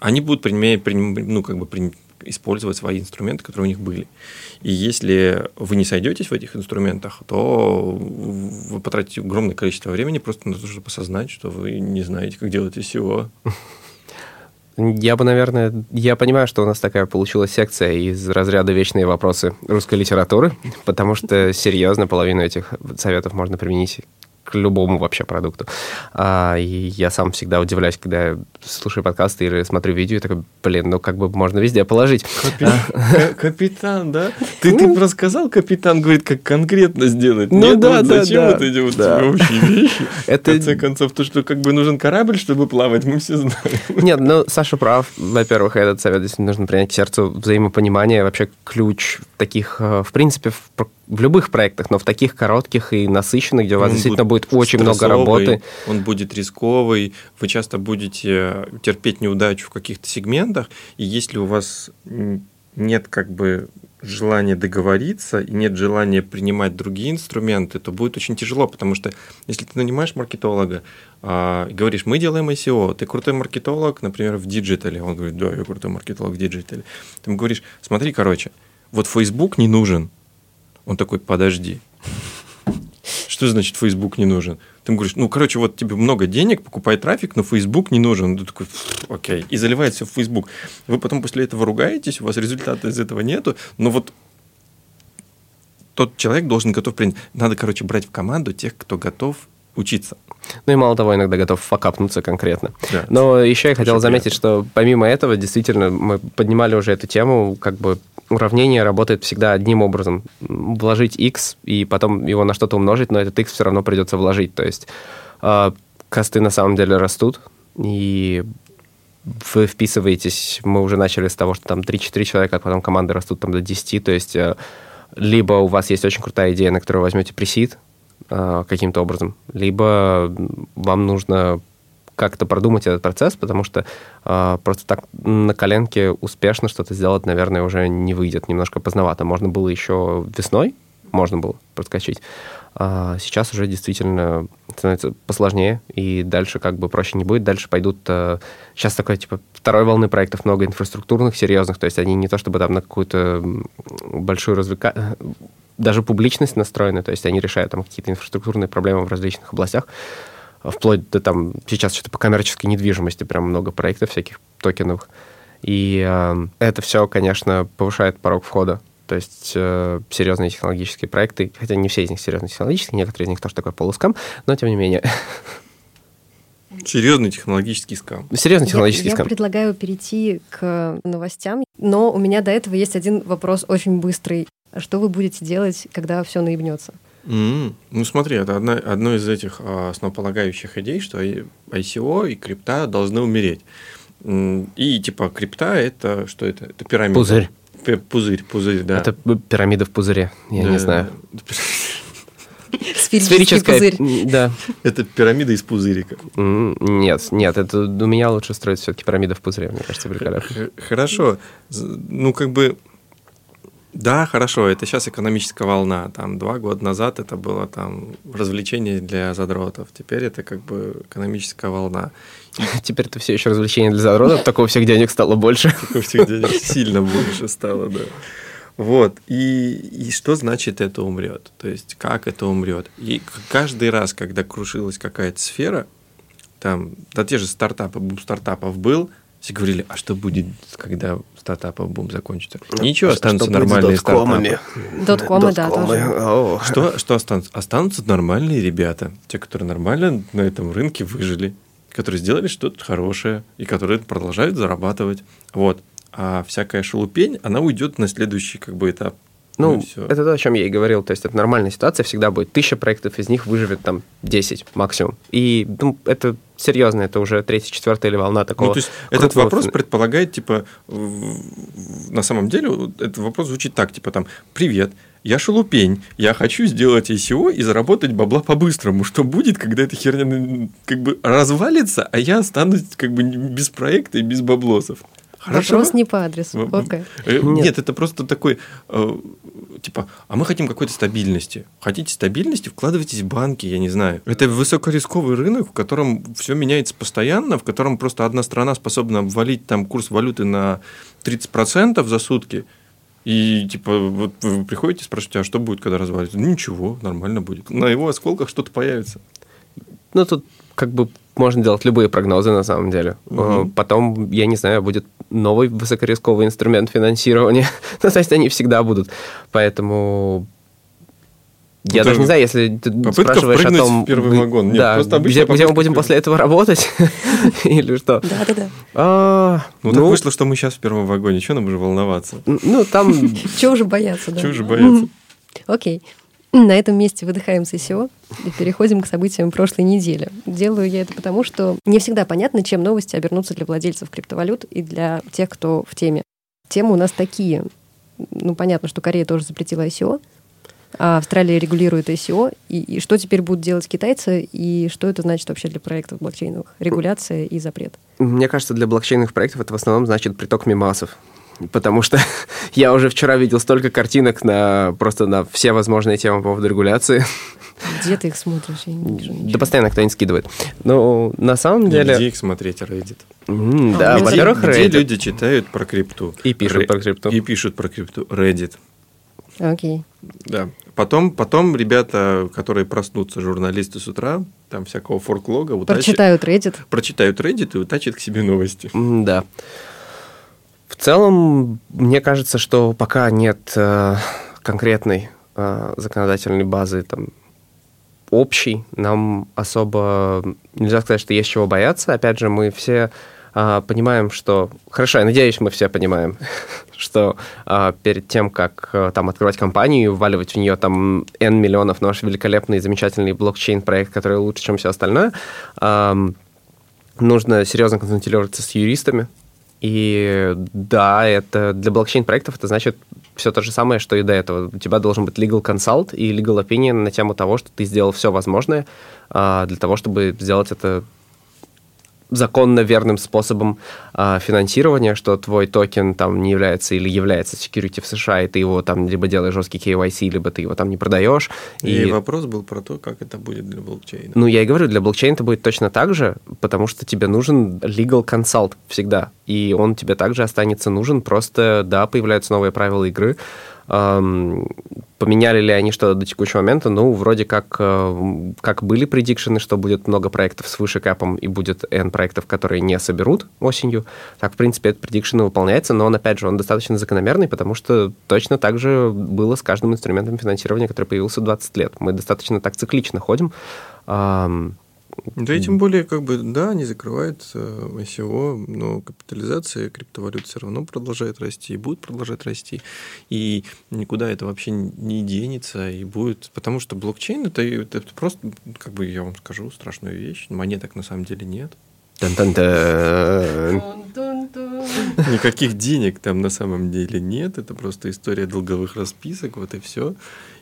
они будут принимать, приним- ну, как бы прин- использовать свои инструменты, которые у них были. И если вы не сойдетесь в этих инструментах, то вы потратите огромное количество времени просто на то, чтобы осознать, что вы не знаете, как делать SEO. Я бы, наверное, я понимаю, что у нас такая получилась секция из разряда вечные вопросы русской литературы, потому что серьезно половину этих советов можно применить к любому вообще продукту. А, и я сам всегда удивляюсь, когда я слушаю подкасты или смотрю видео, и такой, блин, ну как бы можно везде положить. Капитан, да? Ты, ты рассказал, капитан говорит, как конкретно сделать. Ну Нет, да, вот да, зачем да. эти вот Да. общие вещи? Это- В конце концов, то, что как бы нужен корабль, чтобы плавать, мы все знаем. Нет, ну, Саша прав. Во-первых, этот совет действительно нужно принять к сердцу. Взаимопонимание вообще ключ таких, э, в принципе, в, в любых проектах, но в таких коротких и насыщенных, где у вас Он действительно будет, очень много работы. Он будет рисковый, вы часто будете терпеть неудачу в каких-то сегментах, и если у вас нет как бы желания договориться и нет желания принимать другие инструменты, то будет очень тяжело, потому что если ты нанимаешь маркетолога и говоришь, мы делаем ICO, ты крутой маркетолог, например, в digital е, он говорит, да, я крутой маркетолог в digital е. Ты ему говоришь, смотри, короче, вот Facebook не нужен. Он такой, подожди. Что значит Facebook не нужен? Ты ему говоришь, ну, короче, вот тебе много денег, покупай трафик, но Facebook не нужен. Ты такой, окей, и заливает все в Facebook. Вы потом после этого ругаетесь, у вас результата из этого нету, но вот тот человек должен готов принять. Надо, короче, брать в команду тех, кто готов учиться. Ну и мало того, иногда готов факапнуться конкретно. Да. Но еще я хотел заметить, приятно. что помимо этого, действительно, мы поднимали уже эту тему, как бы уравнение работает всегда одним образом. Вложить x и потом его на что-то умножить, но этот x все равно придется вложить. То есть э, косты на самом деле растут, и вы вписываетесь, мы уже начали с того, что там 3-4 человека, а потом команды растут там до 10, то есть э, либо у вас есть очень крутая идея, на которую возьмете пресид э, каким-то образом, либо вам нужно как-то продумать этот процесс, потому что э, просто так на коленке успешно что-то сделать, наверное, уже не выйдет. Немножко поздновато. Можно было еще весной, можно было проскочить. А сейчас уже действительно становится посложнее, и дальше как бы проще не будет. Дальше пойдут... Э, сейчас такой, типа, второй волны проектов много инфраструктурных, серьезных, то есть они не то чтобы там на какую-то большую развлека... даже публичность настроены, то есть они решают там какие-то инфраструктурные проблемы в различных областях, вплоть до там сейчас что-то по коммерческой недвижимости, прям много проектов всяких токеновых. И э, это все, конечно, повышает порог входа. То есть э, серьезные технологические проекты, хотя не все из них серьезные технологические, некоторые из них тоже такой полускам, но тем не менее. Серьезный технологический скам. Серьезный технологический я, скам. Я предлагаю перейти к новостям, но у меня до этого есть один вопрос очень быстрый. Что вы будете делать, когда все наебнется? Mm-hmm. Ну смотри, это одна, одно из этих а, основополагающих идей, что и ICO и крипта должны умереть. И типа крипта это что это? Это пирамида. Пузырь. Пузырь, пузырь, да. Это пирамида в пузыре, я Да. не знаю. Сферический пузырь. да. Это пирамида из пузырика. Нет, нет, это у меня лучше строить все-таки пирамида в пузыре, мне кажется, великолепно. Хорошо. Ну, как бы, да, хорошо, это сейчас экономическая волна. Там два года назад это было там развлечение для задротов. Теперь это как бы экономическая волна. Теперь это все еще развлечение для задротов, только у всех денег стало больше. У всех денег сильно больше стало, да. Вот. И, и что значит это умрет? То есть, как это умрет? И каждый раз, когда крушилась какая-то сфера, там, да те же стартапы, бум стартапов был, все говорили, а что будет, когда стартапов бум закончится? Ничего, останутся нормальные стартапы. Доткомы, да, тоже. Что, что останутся? Останутся нормальные ребята, те, которые нормально на этом рынке выжили, которые сделали что-то хорошее и которые продолжают зарабатывать. Вот. А всякая шелупень, она уйдет на следующий как бы этап. Ну, всё. это то, о чем я и говорил. То есть это нормальная ситуация, всегда будет тысяча проектов, из них выживет там 10 максимум. И ну, это серьезно, это уже третья, четвертая или волна такого. Ну, то есть этот вопрос предполагает, типа, на самом деле, этот вопрос звучит так, типа, там, привет, я шелупень, я хочу сделать ICO и заработать бабла по-быстрому. Что будет, когда эта херня как бы развалится, а я останусь как бы без проекта и без баблосов? Хорошо? Вопрос не по адресу. Окей. Э, Нет. Нет, это просто такой, э, типа, а мы хотим какой-то стабильности. Хотите стабильности, вкладывайтесь в банки, я не знаю. Это высокорисковый рынок, в котором все меняется постоянно, в котором просто одна страна способна обвалить там курс валюты на 30% за сутки. И типа, вот вы приходите, спрашиваете, а что будет, когда развалится? Ну, ничего, нормально будет. На его осколках что-то появится. Ну, тут как бы можно делать любые прогнозы на самом деле. Э, Потом, я не знаю, будет новый высокорисковый инструмент финансирования. ну, то есть они всегда будут. Поэтому я Это даже не знаю, если ты спрашиваешь о том, в первый вагон. Нет, да, просто где, где мы будем после этого работать или что. Да-да-да. А, Ну, так вышло, что мы сейчас в первом вагоне. Что нам уже волноваться? Ну, там Чего уже бояться, да? Чего же бояться? Окей. На этом месте выдыхаем с ICO и переходим к событиям прошлой недели. Делаю я это потому, что не всегда понятно, чем новости обернутся для владельцев криптовалют и для тех, кто в теме. Темы у нас такие. Ну, понятно, что Корея тоже запретила ICO, а Австралия регулирует ICO. И, и что теперь будут делать китайцы, и что это значит вообще для проектов блокчейновых? Регуляция и запрет. Мне кажется, для блокчейновых проектов это в основном значит приток мемасов. Потому что я уже вчера видел столько картинок на просто на все возможные темы по поводу регуляции. Где ты их смотришь? Я не вижу Да постоянно кто-нибудь скидывает. Но на самом деле... Где их смотреть, Reddit? М, Да, Где- во-первых, где Reddit. люди читают про крипту? И пишут Ре- про крипту. И пишут про крипту. Reddit. Окей. Да. Потом, потом ребята, которые проснутся, журналисты с утра, там всякого форклога, утащат- Прочитают Reddit. прочитают Reddit и утащат к себе новости. М, Да. В целом, мне кажется, что пока нет э, конкретной э, законодательной базы там, общей, нам особо нельзя сказать, что есть чего бояться. Опять же, мы все а, понимаем, что... Хорошо, я надеюсь, мы все понимаем, что а, перед тем, как а, там открывать компанию и вваливать в нее там N миллионов на ваш великолепный, замечательный блокчейн-проект, который лучше, чем все остальное, ам, нужно серьезно консультироваться с юристами. И да, это для блокчейн-проектов это значит все то же самое, что и до этого. У тебя должен быть legal consult и legal opinion на тему того, что ты сделал все возможное а, для того, чтобы сделать это законно верным способом а, финансирования, что твой токен там не является или является security в США, и ты его там либо делаешь жесткий KYC, либо ты его там не продаешь. И, вопрос был про то, как это будет для блокчейна. Ну, я и говорю, для блокчейна это будет точно так же, потому что тебе нужен legal consult всегда. И он тебе также останется нужен, просто, да, появляются новые правила игры. Поменяли ли они что-то до текущего момента? Ну, вроде как, э, как были предикшены, что будет много проектов с выше кэпом и будет N проектов, которые не соберут осенью. Так, в принципе, этот предикшен выполняется, но он, опять же, он достаточно закономерный, потому что точно так же было с каждым инструментом финансирования, который появился 20 лет. Мы достаточно так циклично ходим. Да и тем более, как бы, да, не закрывается ICO, но капитализация криптовалют все равно продолжает расти и будет продолжать расти. И никуда это вообще не денется и будет. Потому что блокчейн это, это просто, как бы я вам скажу, страшную вещь. Монеток на самом деле нет. Никаких денег там на самом деле нет. Это просто история долговых расписок, вот и все.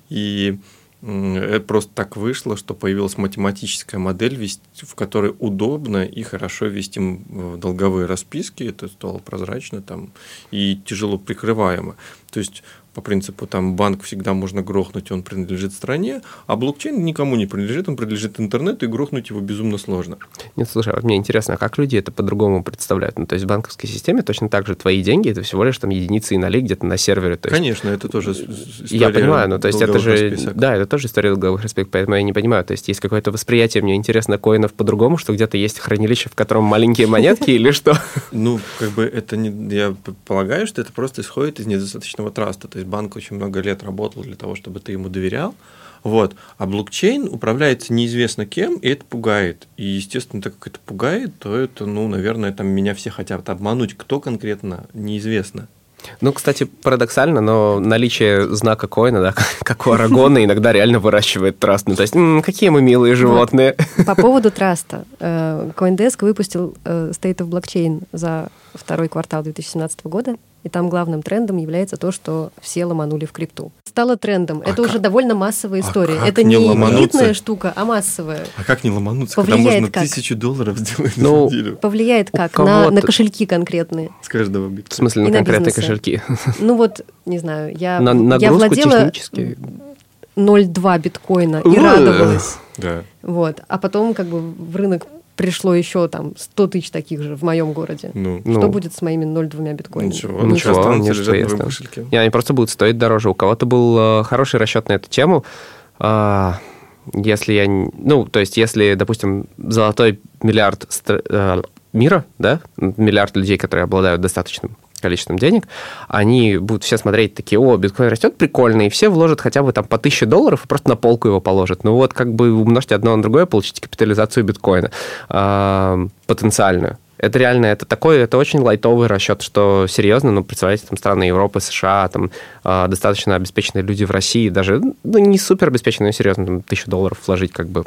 И это просто так вышло, что появилась математическая модель, в которой удобно и хорошо вести э, долговые расписки. Это стало прозрачно там и тяжело прикрываемо. То есть по принципу там банк всегда можно грохнуть, он принадлежит стране, а блокчейн никому не принадлежит, он принадлежит интернету, и грохнуть его безумно сложно. Нет, слушай, вот мне интересно, а как люди это по-другому представляют? Ну, то есть в банковской системе точно так же твои деньги это всего лишь там единицы и ноли где-то на сервере. То есть, Конечно, это тоже с- я история понимаю, ну то есть это же, расписок. да, это тоже история долговых расписок, поэтому я не понимаю, то есть есть какое-то восприятие, мне интересно, коинов по-другому, что где-то есть хранилище, в котором маленькие монетки или что? Ну, как бы это не, я полагаю, что это просто исходит из недостаточного траста. То есть банк очень много лет работал для того, чтобы ты ему доверял. Вот. А блокчейн управляется неизвестно кем, и это пугает. И, естественно, так как это пугает, то это, ну, наверное, там меня все хотят обмануть. Кто конкретно, неизвестно. Ну, кстати, парадоксально, но наличие знака коина, да, как у Арагона, иногда реально выращивает траст. Ну, то есть, м, какие мы милые животные. По поводу траста. э, CoinDesk выпустил э, State of Blockchain за второй квартал 2017 года, и там главным трендом является то, что все ломанули в крипту. Стало трендом. А Это как- уже довольно массовая а история. как Это не не элитная штука, а массовая. А как не ломануться, когда Повлияет можно как? тысячу долларов сделать Ну, за неделю Повлияет как? На, на кошельки конкретные. с каждого В биткоина? смысле, И на на конкретные бизнесы. кошельки. Ну вот, не знаю, я, На я нагрузку владела технически. 0,2 биткоина и радовалась. Да. Вот. А потом как бы в рынок пришло еще там 100 тысяч таких же в моем городе. Ну, Ну. Что будет с моими 0,2 биткоинами? ничего, Ничего, ничего, останутся не лежать на кошельке. Они просто будут стоить дороже. У кого-то был э, хороший расчет на эту тему. А, если я... Ну, то есть, если, допустим, золотой миллиард стр- э, мира, да, миллиард людей, которые обладают достаточным количеством денег, они будут все смотреть такие, о, биткоин растет прикольно, и все вложат хотя бы там по 1000 долларов и просто на полку его положат. Ну вот как бы умножьте одно на другое, получите капитализацию биткоина а, потенциальную. Это реально, это такой, это очень лайтовый расчет, что серьезно, ну, представляете, там страны Европы, США, там а, достаточно обеспеченные люди в России, даже, ну, не супер обеспеченные, но серьезно, там, тысячу долларов вложить как бы.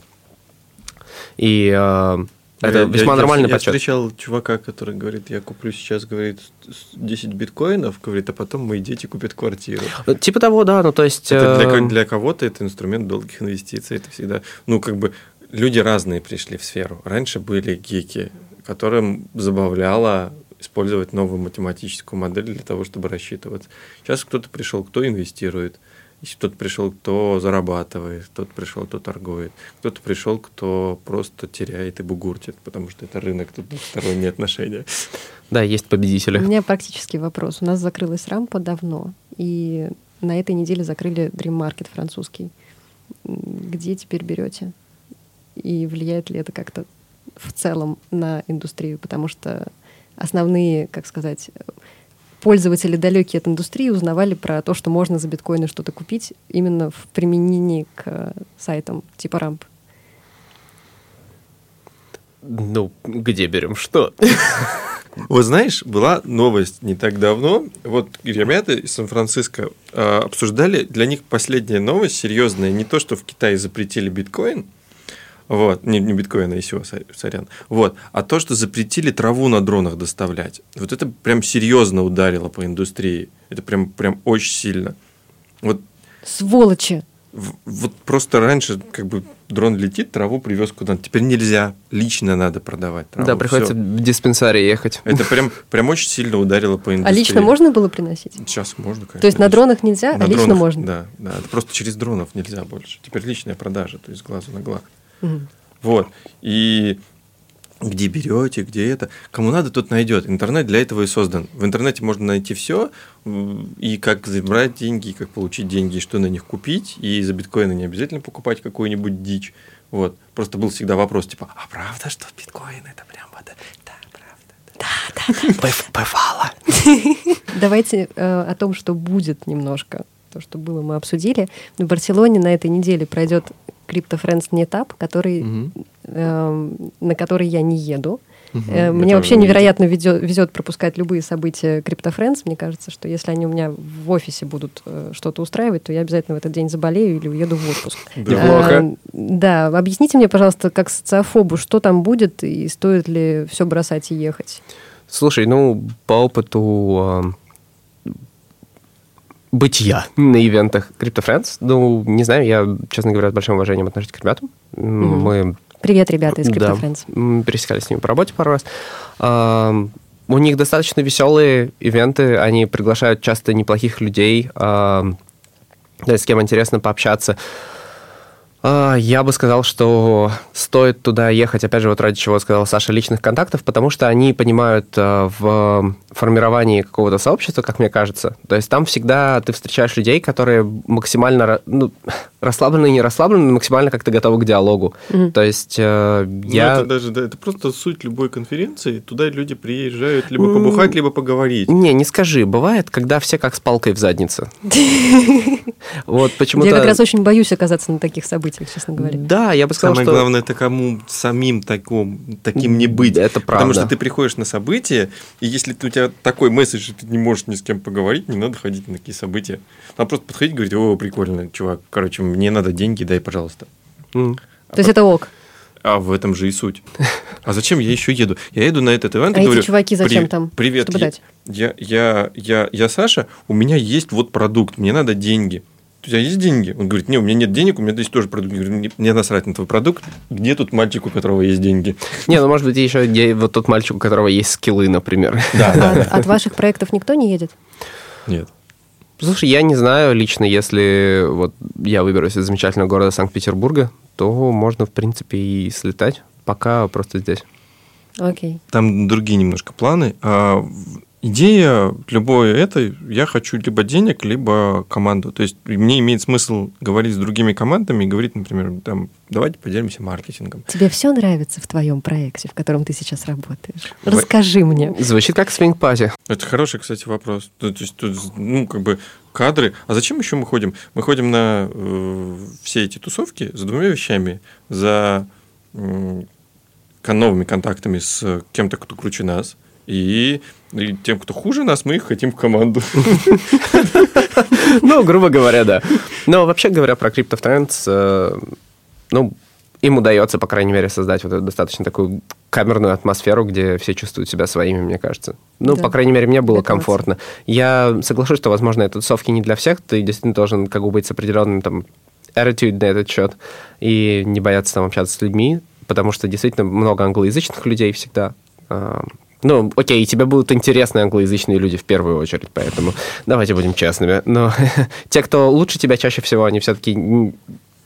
И а, это Я- весьма я- нормальный я, подсчет. встречал чувака, который говорит, я куплю сейчас, говорит, с- 10 биткоинов, говорит, а потом мои дети купят квартиру. Типа того, да, ну, то есть... Это для, э, для кого-то это инструмент долгих инвестиций. Это всегда, ну, как бы люди разные пришли в сферу. Раньше были гики, которым забавляло использовать новую математическую модель для того, чтобы рассчитываться. Сейчас кто-то пришел, кто инвестирует, кто-то пришел, кто зарабатывает, кто-то пришел, кто торгует, кто-то пришел, кто просто теряет и бугуртит, потому что это рынок, тут двусторонние отношения. Да, есть победители. У меня практический вопрос. У нас закрылась рампа давно, и на этой неделе закрыли Dream Market французский. Где теперь берете? И влияет ли это как-то в целом на индустрию? Потому что основные, как сказать, пользователи далекие от индустрии узнавали про то, что можно за биткоины что-то купить именно в применении к сайтам типа рамп. Ну, где берем что? Вот знаешь, была новость не так давно. Вот ребята из Сан-Франциско э, обсуждали, для них последняя новость серьезная, не то, что в Китае запретили биткоин, вот, не, не биткоин, а ICO, сорян. Вот, а то, что запретили траву на дронах доставлять. Вот это прям серьезно ударило по индустрии. Это прям, прям очень сильно. Вот Сволочи! вот просто раньше как бы дрон летит, траву привез куда-то. Теперь нельзя, лично надо продавать траву. Да, приходится Всё. в диспенсарий ехать. Это прям, прям очень сильно ударило по А индустрии. лично можно было приносить? Сейчас можно, конечно. То есть на дронах нельзя, На а лично дронах, можно? Да, да. Это просто через дронов нельзя больше. Теперь личная продажа, то есть глазу на глаз. Мгм. Вот. И где берете, где это. Кому надо, тот найдет. Интернет для этого и создан. В интернете можно найти все, и как забрать деньги, и как получить деньги, и что на них купить. И за биткоины не обязательно покупать какую-нибудь дичь. Вот. Просто был всегда вопрос, типа, а правда, что биткоин это прям вот... Да, правда. Бывало. Давайте э, о том, что будет немножко. То, что было, мы обсудили. В Барселоне на этой неделе пройдет Crypto Friends Meetup, который, Мгм. э, на который я не еду. Э, Я Мне вообще не невероятно ведё- везет пропускать любые события Crypto Friends. Мне кажется, что если они у меня в офисе будут э, что-то устраивать, то я обязательно в этот день заболею или уеду в отпуск. Неплохо. Э, Да, объясните мне, пожалуйста, как социофобу, что там будет и стоит ли все бросать и ехать? Слушай, ну, по опыту э, бытия на ивентах Crypto Friends, ну, не знаю, я, честно говоря, с большим уважением отношусь к ребятам. Мгм. Мы Привет, ребята из Crypto да, Friends. м, пересекались с ними по работе пару раз. У них достаточно веселые ивенты, они приглашают часто неплохих людей, да, с кем интересно пообщаться. А, Я бы сказал, что стоит туда ехать, опять же, вот ради чего сказал Саша, личных контактов, потому что они понимают а, в формировании какого-то сообщества, как мне кажется. То есть там всегда ты встречаешь людей, которые максимально ну, расслаблены и не расслаблены, но максимально как-то готовы к диалогу. Мгм. То есть э, Ну, я... это даже, да, это просто суть любой конференции. Туда люди приезжают либо побухать, либо поговорить. Не, не скажи, бывает, когда все как с палкой в заднице. Вот почему-то... Я как раз очень боюсь оказаться на таких событиях, честно говоря. Да, я бы сказал, Самое что... главное, это кому самим таком, таким не быть. Это правда. Потому что ты приходишь на событие, и если у тебя такой месседж, что ты не можешь ни с кем поговорить, не надо ходить на такие события. Надо просто подходить и говорить, о, прикольно, чувак, короче, мне надо деньги, дай, пожалуйста. М. То есть это ок. А в этом же и суть. А зачем я еще еду? Я еду на этот ивент А и эти говорю, чуваки зачем «При- там? Привет, Чтобы я- дать? Я, я, я, я Саша, у меня есть вот продукт, мне надо деньги. У тебя есть деньги? Он говорит, не, у меня нет денег, у меня здесь тоже продукт. Я говорю, «Не- мне насрать на твой продукт. Где тут мальчик, у которого есть деньги? Не, ну, может быть, еще вот тот мальчик, у которого есть скиллы, например. Да, А От ваших проектов никто не едет? Нет. Слушай, я не знаю лично, если вот я выберусь из замечательного города Санкт-Петербурга, то можно, в принципе, и слетать. Пока просто здесь. Окей. Там другие немножко планы. Идея любой этой, я хочу либо денег, либо команду. То есть мне имеет смысл говорить с другими командами и говорить, например, там, давайте поделимся маркетингом. Тебе все нравится в твоем проекте, в котором ты сейчас работаешь? Расскажи мне. Звучит как свинг-пати. Это хороший, кстати, вопрос. То, есть, тут, ну, как бы кадры. А зачем еще мы ходим? Мы ходим на э, все эти тусовки за двумя вещами. За кон- новыми контактами с кем-то, кто круче нас. И, и тем, кто хуже нас, мы их хотим в команду. Ну, грубо говоря, да. Но вообще говоря про Crypto Friends, э, ну, им удается, по крайней мере, создать вот эту достаточно такую камерную атмосферу, где все чувствуют себя своими, мне кажется. Ну, Да. по крайней мере, мне было Это комфортно. Я соглашусь, что, возможно, это тусовки не для всех. Ты действительно должен как бы быть с определенным там attitude на этот счет и не бояться там общаться с людьми, потому что действительно много англоязычных людей всегда. Ну, окей, тебе будут интересны англоязычные люди в первую очередь, поэтому давайте будем честными. Но те, кто лучше тебя чаще всего, они все-таки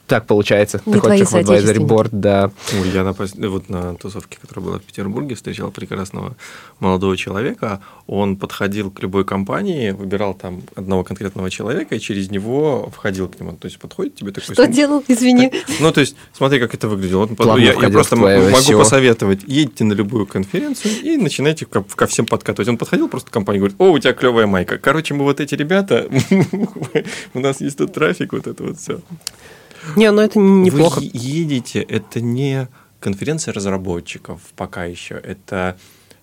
так получается. Не Ты хочешь в advisory board, да. Ой, Я на, вот на тусовке, которая была в Петербурге, встречал прекрасного молодого человека. Он подходил к любой компании, выбирал там одного конкретного человека и через него входил к нему. То есть подходит тебе такой... Что см- делал, извини? Ну, то есть, смотри, как это выглядело. Вот, Плавно я, я просто могу посоветовать. Едьте на любую конференцию и начинайте ко, ко всем подкатывать. Он подходил просто к компании и говорит, о, у тебя клевая майка. Короче, мы вот эти ребята, у нас есть тут трафик, вот это вот все. Не, ну это неплохо. Вы едете, это не конференция разработчиков пока еще, это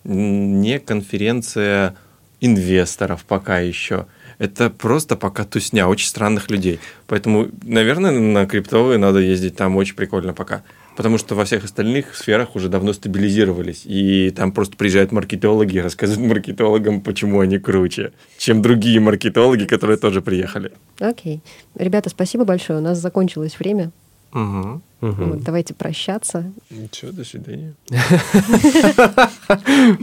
не конференция инвесторов пока еще. Это просто пока тусня очень странных людей. Поэтому, наверное, на криптовые надо ездить там очень прикольно пока. Потому что во всех остальных сферах уже давно стабилизировались. И там просто приезжают маркетологи и рассказывают маркетологам, почему они круче, чем другие маркетологи, которые тоже приехали. Окей. Ребята, спасибо большое. У нас закончилось время. Угу. Мгм. Вот, давайте прощаться. Ничего, до свидания.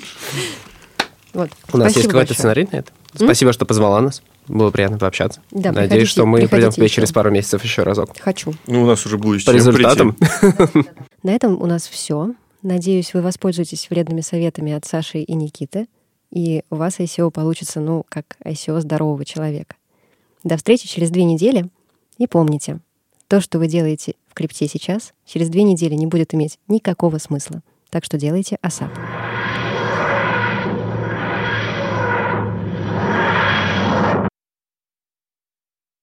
Вот. У нас есть какой-то сценарий на это? Спасибо, что позвала нас. Было приятно пообщаться. Да, Надеюсь, приходите- что мы придем приходите к тебе еще. через пару месяцев еще разок. Хочу. Ну, у нас уже будет По результатам. прийти. На этом у нас все. Надеюсь, вы воспользуетесь вредными советами от Саши и Никиты, и у вас ICO получится, ну, как ICO здорового человека. До встречи через две недели. И помните, то, что вы делаете в крипте сейчас, через две недели не будет иметь никакого смысла. Так что делайте ASAP.